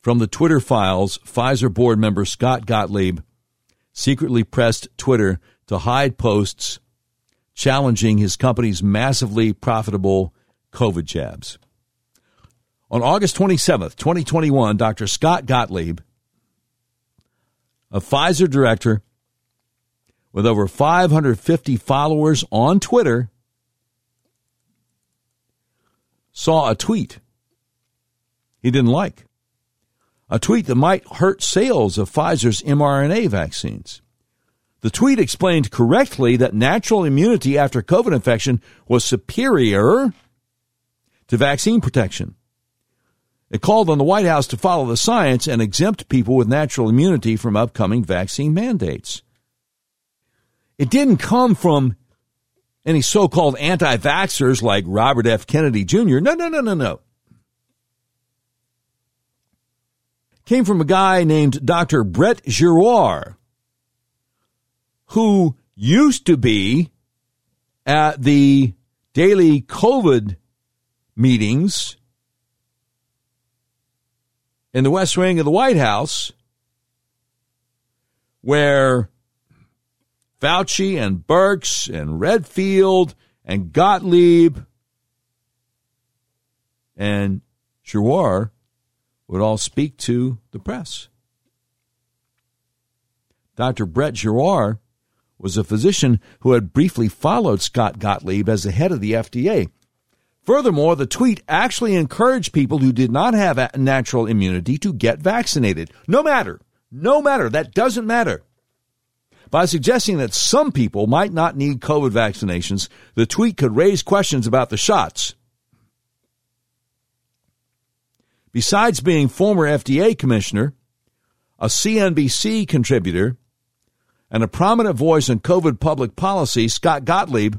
From the Twitter files, Pfizer board member Scott Gottlieb secretly pressed Twitter to hide posts challenging his company's massively profitable COVID jabs. On August 27th, 2021, Dr. Scott Gottlieb, a Pfizer director with over 550 followers on Twitter, saw a tweet he didn't like. A tweet that might hurt sales of Pfizer's mRNA vaccines. The tweet explained correctly that natural immunity after COVID infection was superior to vaccine protection. It called on the White House to follow the science and exempt people with natural immunity from upcoming vaccine mandates. It didn't come from any so called anti vaxxers like Robert F. Kennedy Jr. No, no, no, no, no. Came from a guy named Dr. Brett Giroir, who used to be at the daily COVID meetings in the West Wing of the White House, where Fauci and Birx and Redfield and Gottlieb and Giroir would all speak to the press. Dr. Brett Giroir was a physician who had briefly followed Scott Gottlieb as the head of the FDA. Furthermore, the tweet actually encouraged people who did not have natural immunity to get vaccinated. No matter. No matter. That doesn't matter. By suggesting that some people might not need COVID vaccinations, the tweet could raise questions about the shots. Besides being former FDA commissioner, a CNBC contributor, and a prominent voice in COVID public policy, Scott Gottlieb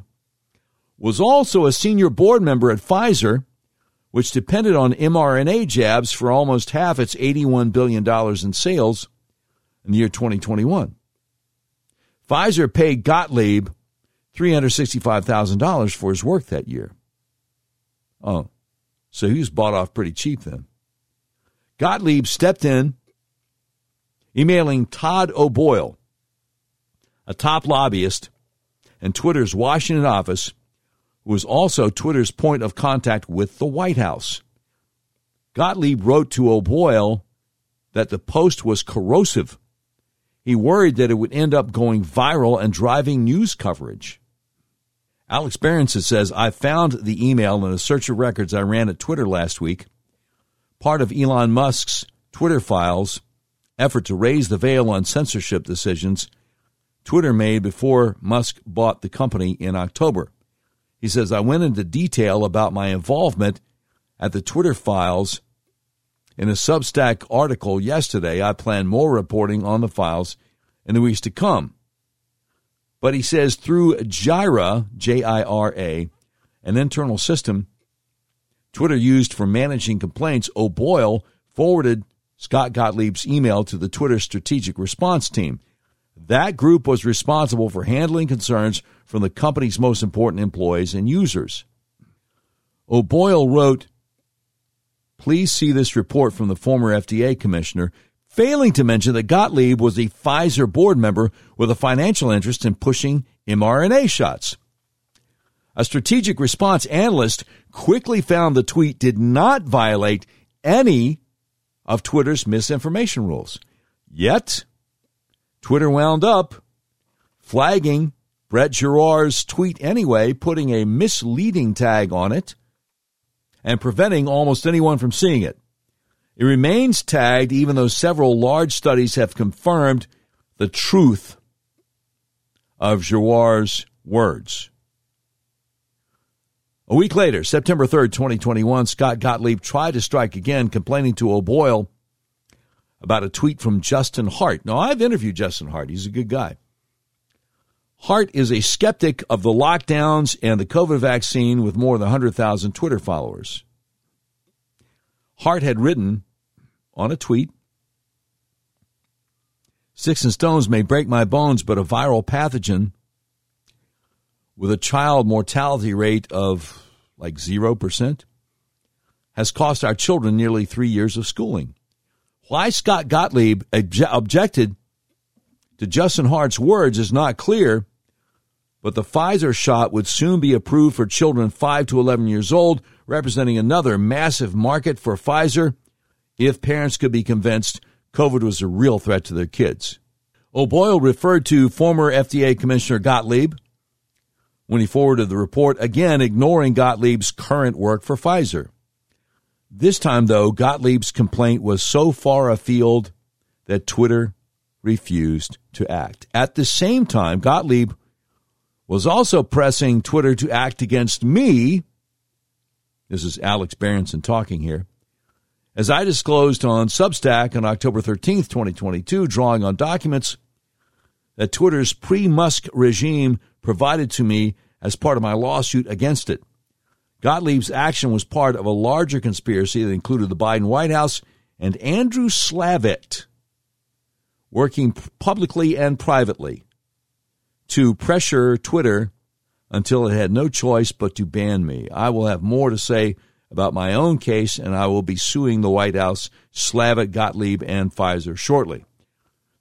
was also a senior board member at Pfizer, which depended on mRNA jabs for almost half its $81 billion in sales in the year 2021. Pfizer paid Gottlieb $365,000 for his work that year. Oh, so he was bought off pretty cheap then. Gottlieb stepped in, emailing Todd O'Boyle, a top lobbyist in Twitter's Washington office, who was also Twitter's point of contact with the White House. Gottlieb wrote to O'Boyle that the post was corrosive he worried that it would end up going viral and driving news coverage. Alex Berenson says, I found the email in a search of records I ran at Twitter last week, part of Elon Musk's Twitter files effort to raise the veil on censorship decisions Twitter made before Musk bought the company in October. He says, I went into detail about my involvement at the Twitter files in a Substack article yesterday, I plan more reporting on the files in the weeks to come. But he says through Jira, J I R A, an internal system Twitter used for managing complaints, O'Boyle forwarded Scott Gottlieb's email to the Twitter strategic response team. That group was responsible for handling concerns from the company's most important employees and users. O'Boyle wrote, Please see this report from the former FDA commissioner, failing to mention that Gottlieb was a Pfizer board member with a financial interest in pushing mRNA shots. A strategic response analyst quickly found the tweet did not violate any of Twitter's misinformation rules. Yet, Twitter wound up flagging Brett Giroir's tweet anyway, putting a misleading tag on it and preventing almost anyone from seeing it. It remains tagged even though several large studies have confirmed the truth of Giroir's words. A week later, September 3rd, 2021, Scott Gottlieb tried to strike again, complaining to O'Boyle about a tweet from Justin Hart. Now, I've interviewed Justin Hart. He's a good guy. Hart is a skeptic of the lockdowns and the COVID vaccine with more than 100,000 Twitter followers. Hart had written on a tweet Sticks and stones may break my bones, but a viral pathogen with a child mortality rate of like 0% has cost our children nearly three years of schooling. Why Scott Gottlieb obje- objected to Justin Hart's words is not clear, but the Pfizer shot would soon be approved for children 5 to 11 years old, representing another massive market for Pfizer if parents could be convinced COVID was a real threat to their kids. O'Boyle referred to former FDA Commissioner Gottlieb when he forwarded the report, again ignoring Gottlieb's current work for Pfizer. This time, though, Gottlieb's complaint was so far afield that Twitter refused to act. At the same time, Gottlieb was also pressing Twitter to act against me. This is Alex Berenson talking here. As I disclosed on Substack on October 13th, 2022, drawing on documents that Twitter's pre Musk regime provided to me as part of my lawsuit against it. Gottlieb's action was part of a larger conspiracy that included the Biden White House and Andrew Slavitt working publicly and privately to pressure Twitter until it had no choice but to ban me. I will have more to say about my own case, and I will be suing the White House, Slavitt, Gottlieb, and Pfizer shortly.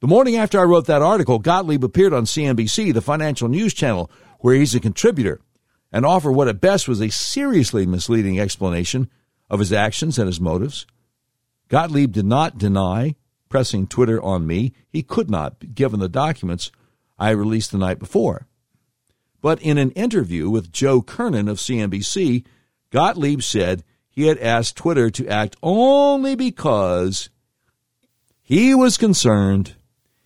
The morning after I wrote that article, Gottlieb appeared on CNBC, the financial news channel, where he's a contributor, and offer what at best was a seriously misleading explanation of his actions and his motives. Gottlieb did not deny pressing Twitter on me. He could not, given the documents I released the night before. But in an interview with Joe Kernan of CNBC, Gottlieb said he had asked Twitter to act only because he was concerned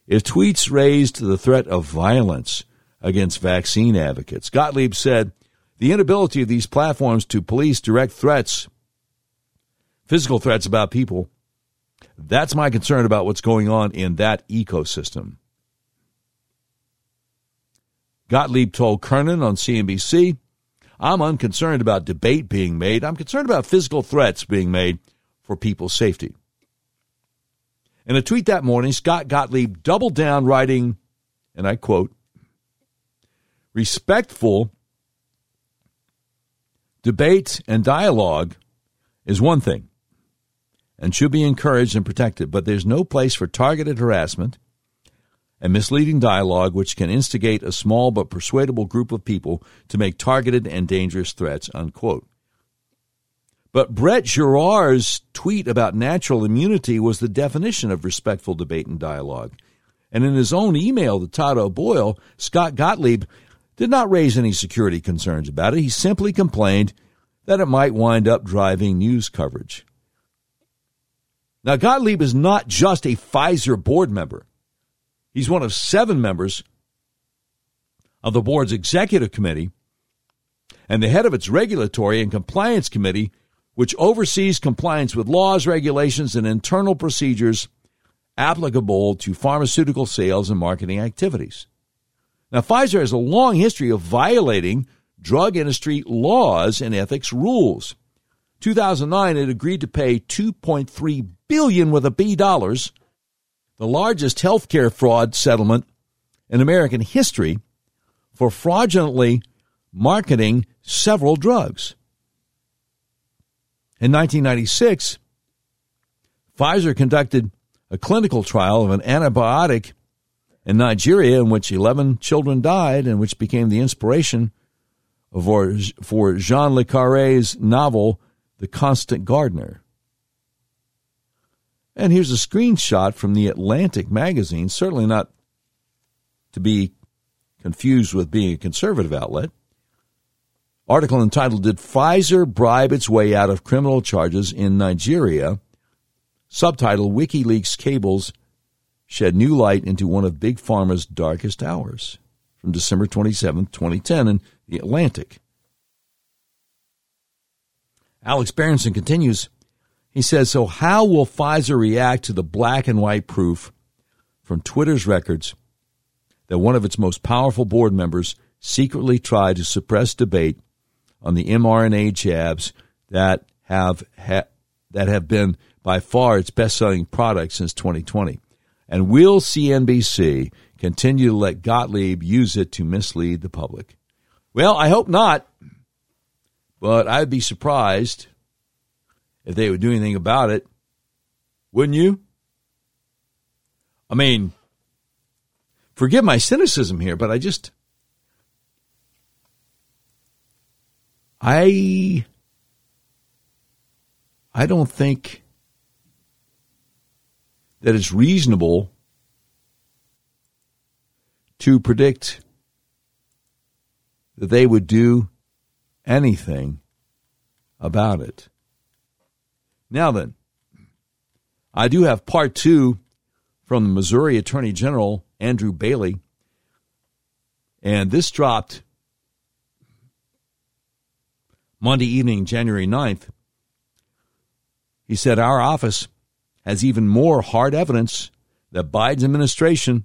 if tweets raised the threat of violence against vaccine advocates. Gottlieb said the inability of these platforms to police direct threats, physical threats about people, that's my concern about what's going on in that ecosystem. Gottlieb told Kernan on CNBC, I'm unconcerned about debate being made. I'm concerned about physical threats being made for people's safety. In a tweet that morning, Scott Gottlieb doubled down, writing, and I quote, respectful debate and dialogue is one thing and should be encouraged and protected, but there's no place for targeted harassment and misleading dialogue which can instigate a small but persuadable group of people to make targeted and dangerous threats, unquote. But Brett Giroir's tweet about natural immunity was the definition of respectful debate and dialogue. And in his own email to Todd O'Boyle, Scott Gottlieb did not raise any security concerns about it. He simply complained that it might wind up driving news coverage. Now, Gottlieb is not just a Pfizer board member. He's one of seven members of the board's executive committee and the head of its regulatory and compliance committee, which oversees compliance with laws, regulations, and internal procedures applicable to pharmaceutical sales and marketing activities. Now, Pfizer has a long history of violating drug industry laws and ethics rules. 2009, it agreed to pay 2.3 billion with a B dollars, the largest healthcare fraud settlement in American history for fraudulently marketing several drugs. In 1996, Pfizer conducted a clinical trial of an antibiotic in Nigeria in which 11 children died and which became the inspiration for, for Jean Le Carre's novel the Constant Gardener. And here's a screenshot from the Atlantic magazine, certainly not to be confused with being a conservative outlet. Article entitled Did Pfizer Bribe Its Way Out of Criminal Charges in Nigeria? Subtitle WikiLeaks Cables Shed New Light into One of Big Pharma's Darkest Hours from December 27, 2010 in The Atlantic. Alex Berenson continues. He says, So, how will Pfizer react to the black and white proof from Twitter's records that one of its most powerful board members secretly tried to suppress debate on the mRNA jabs that have, ha- that have been by far its best selling product since 2020? And will CNBC continue to let Gottlieb use it to mislead the public? Well, I hope not. But I'd be surprised if they would do anything about it. Wouldn't you? I mean, forgive my cynicism here, but I just. I I don't think that it's reasonable to predict that they would do anything about it. Now then, I do have part two from the Missouri Attorney General, Andrew Bailey. And this dropped Monday evening, January 9th. He said, Our office has even more hard evidence that Biden's administration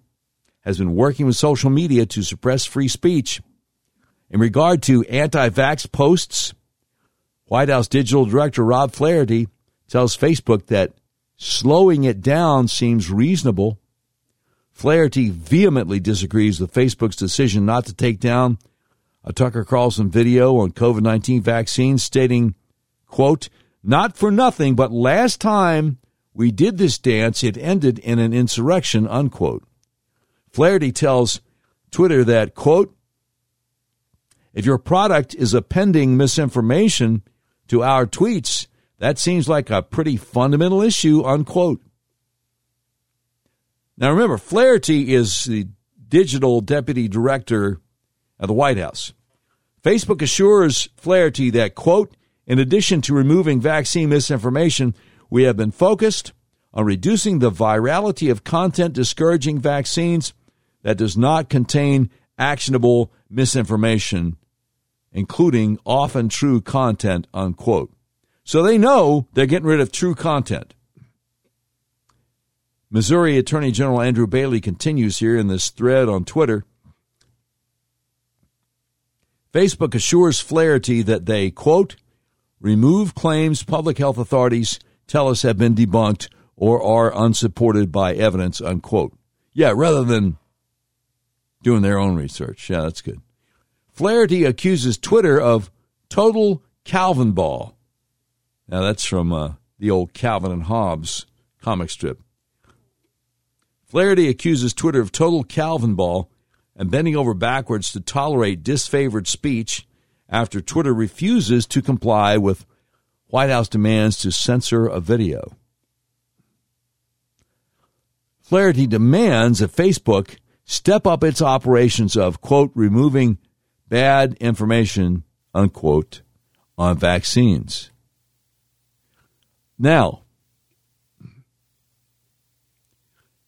has been working with social media to suppress free speech. In regard to anti vax posts, White House Digital Director Rob Flaherty tells Facebook that slowing it down seems reasonable. Flaherty vehemently disagrees with Facebook's decision not to take down a Tucker Carlson video on COVID 19 vaccines, stating, quote, not for nothing, but last time we did this dance, it ended in an insurrection, unquote. Flaherty tells Twitter that, quote, if your product is appending misinformation to our tweets, that seems like a pretty fundamental issue, unquote. Now remember, Flaherty is the digital deputy director of the White House. Facebook assures Flaherty that, quote, in addition to removing vaccine misinformation, we have been focused on reducing the virality of content discouraging vaccines that does not contain actionable misinformation, including often true content, unquote. So they know they're getting rid of true content. Missouri Attorney General Andrew Bailey continues here in this thread on Twitter. Facebook assures Flaherty that they, quote, remove claims public health authorities tell us have been debunked or are unsupported by evidence, unquote. Yeah, rather than doing their own research. Yeah, that's good. Flaherty accuses Twitter of total Calvin ball. Now, that's from uh, the old Calvin and Hobbes comic strip. Flaherty accuses Twitter of total Calvin ball and bending over backwards to tolerate disfavored speech after Twitter refuses to comply with White House demands to censor a video. Flaherty demands that Facebook step up its operations of, quote, removing bad information, unquote, on vaccines. Now,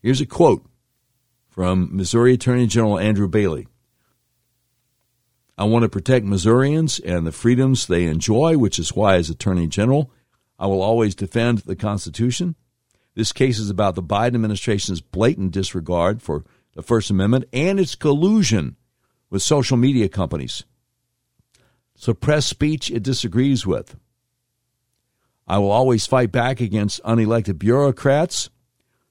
here's a quote from Missouri Attorney General Andrew Bailey. I want to protect Missourians and the freedoms they enjoy, which is why, as Attorney General, I will always defend the Constitution. This case is about the Biden administration's blatant disregard for the First Amendment and its collusion with social media companies. Suppress speech it disagrees with. I will always fight back against unelected bureaucrats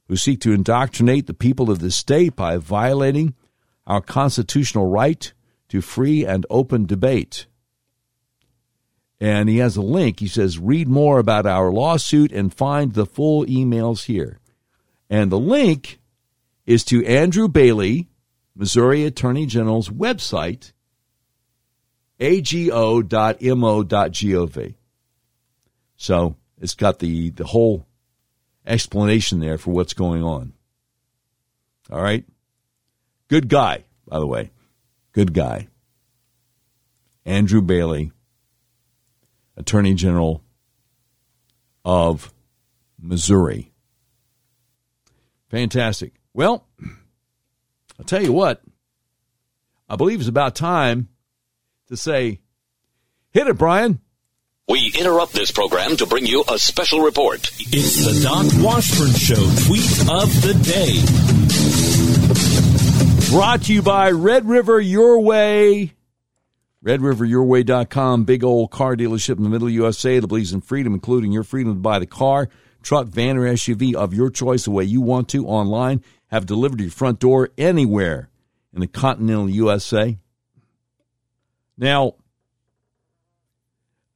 who seek to indoctrinate the people of this state by violating our constitutional right to free and open debate. And he has a link. He says, read more about our lawsuit and find the full emails here. And the link is to Andrew Bailey, Missouri Attorney General's website, ago.mo.gov. So it's got the, the whole explanation there for what's going on. All right? Good guy, by the way. Good guy. Andrew Bailey, Attorney General of Missouri. Fantastic. Well, I'll tell you what, I believe it's about time to say, hit it, Brian. We interrupt this program to bring you a special report. It's the Doc Washburn Show tweet of the day. Brought to you by Red River Your Way. RedRiverYourWay.com, big old car dealership in the middle of USA that believes in freedom, including your freedom to buy the car, truck, van, or SUV of your choice the way you want to online. Have delivered to your front door anywhere in the continental USA. Now,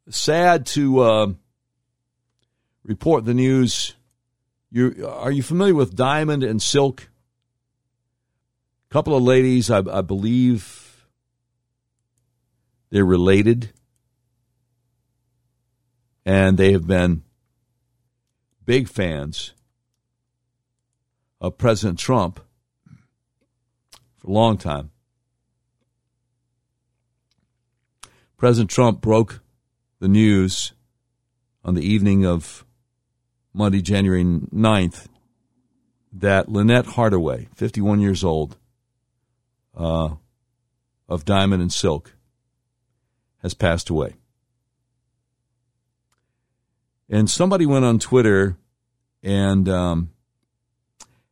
sad to uh, report the news. You are you familiar with Diamond and Silk? Couple of ladies, I, I believe they're related, and they have been big fans of President Trump for a long time. President Trump broke the news on the evening of Monday, January 9th, that Lynette Hardaway, 51 years old, uh, of Diamond and Silk, has passed away. And somebody went on Twitter and um,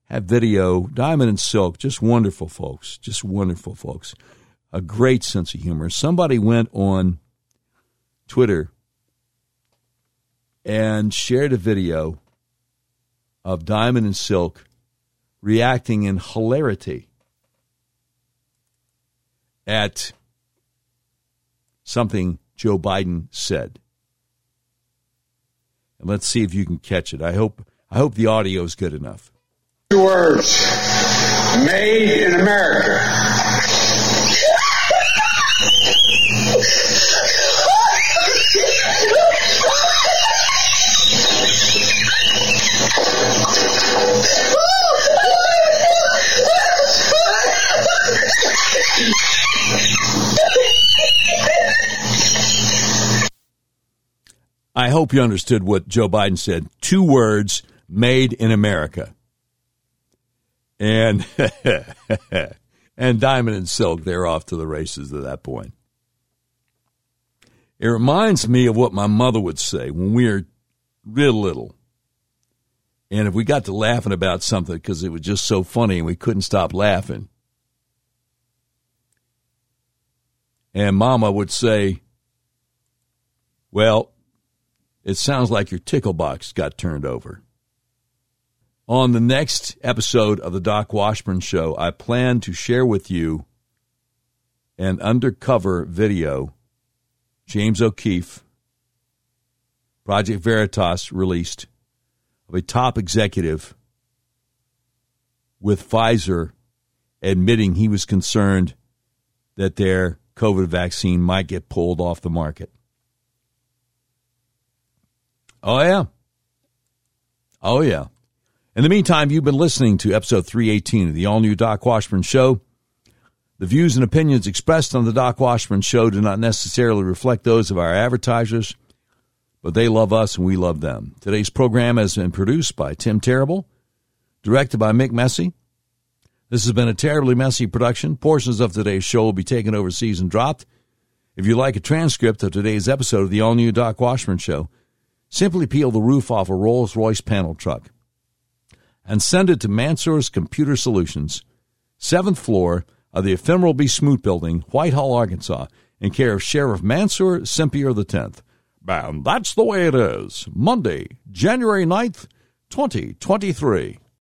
had video. Diamond and Silk, just wonderful folks, just wonderful folks. A great sense of humor. Somebody went on Twitter and shared a video of Diamond and Silk reacting in hilarity at something Joe Biden said. And let's see if you can catch it. I hope I hope the audio is good enough. Two words. Made in America. I hope you understood what Joe Biden said. Two words made in America. And [LAUGHS] and Diamond and Silk, they're off to the races at that point. It reminds me of what my mother would say when we were real little. And if we got to laughing about something because it was just so funny and we couldn't stop laughing, and Mama would say, Well, it sounds like your tickle box got turned over. On the next episode of the Doc Washburn Show, I plan to share with you an undercover video James O'Keefe, Project Veritas released of a top executive with Pfizer admitting he was concerned that their COVID vaccine might get pulled off the market. Oh, yeah. Oh, yeah. In the meantime, you've been listening to episode 318 of the all new Doc Washburn Show. The views and opinions expressed on the Doc Washburn Show do not necessarily reflect those of our advertisers, but they love us and we love them. Today's program has been produced by Tim Terrible, directed by Mick Messy. This has been a terribly messy production. Portions of today's show will be taken overseas and dropped. If you like a transcript of today's episode of the all new Doc Washburn Show, simply peel the roof off a Rolls Royce panel truck and send it to Mansour's Computer Solutions, seventh floor of the Ephemeral B. Smoot Building, Whitehall, Arkansas, in care of Sheriff Mansour Sempier X. And that's the way it is. Monday, January 9th, 2023.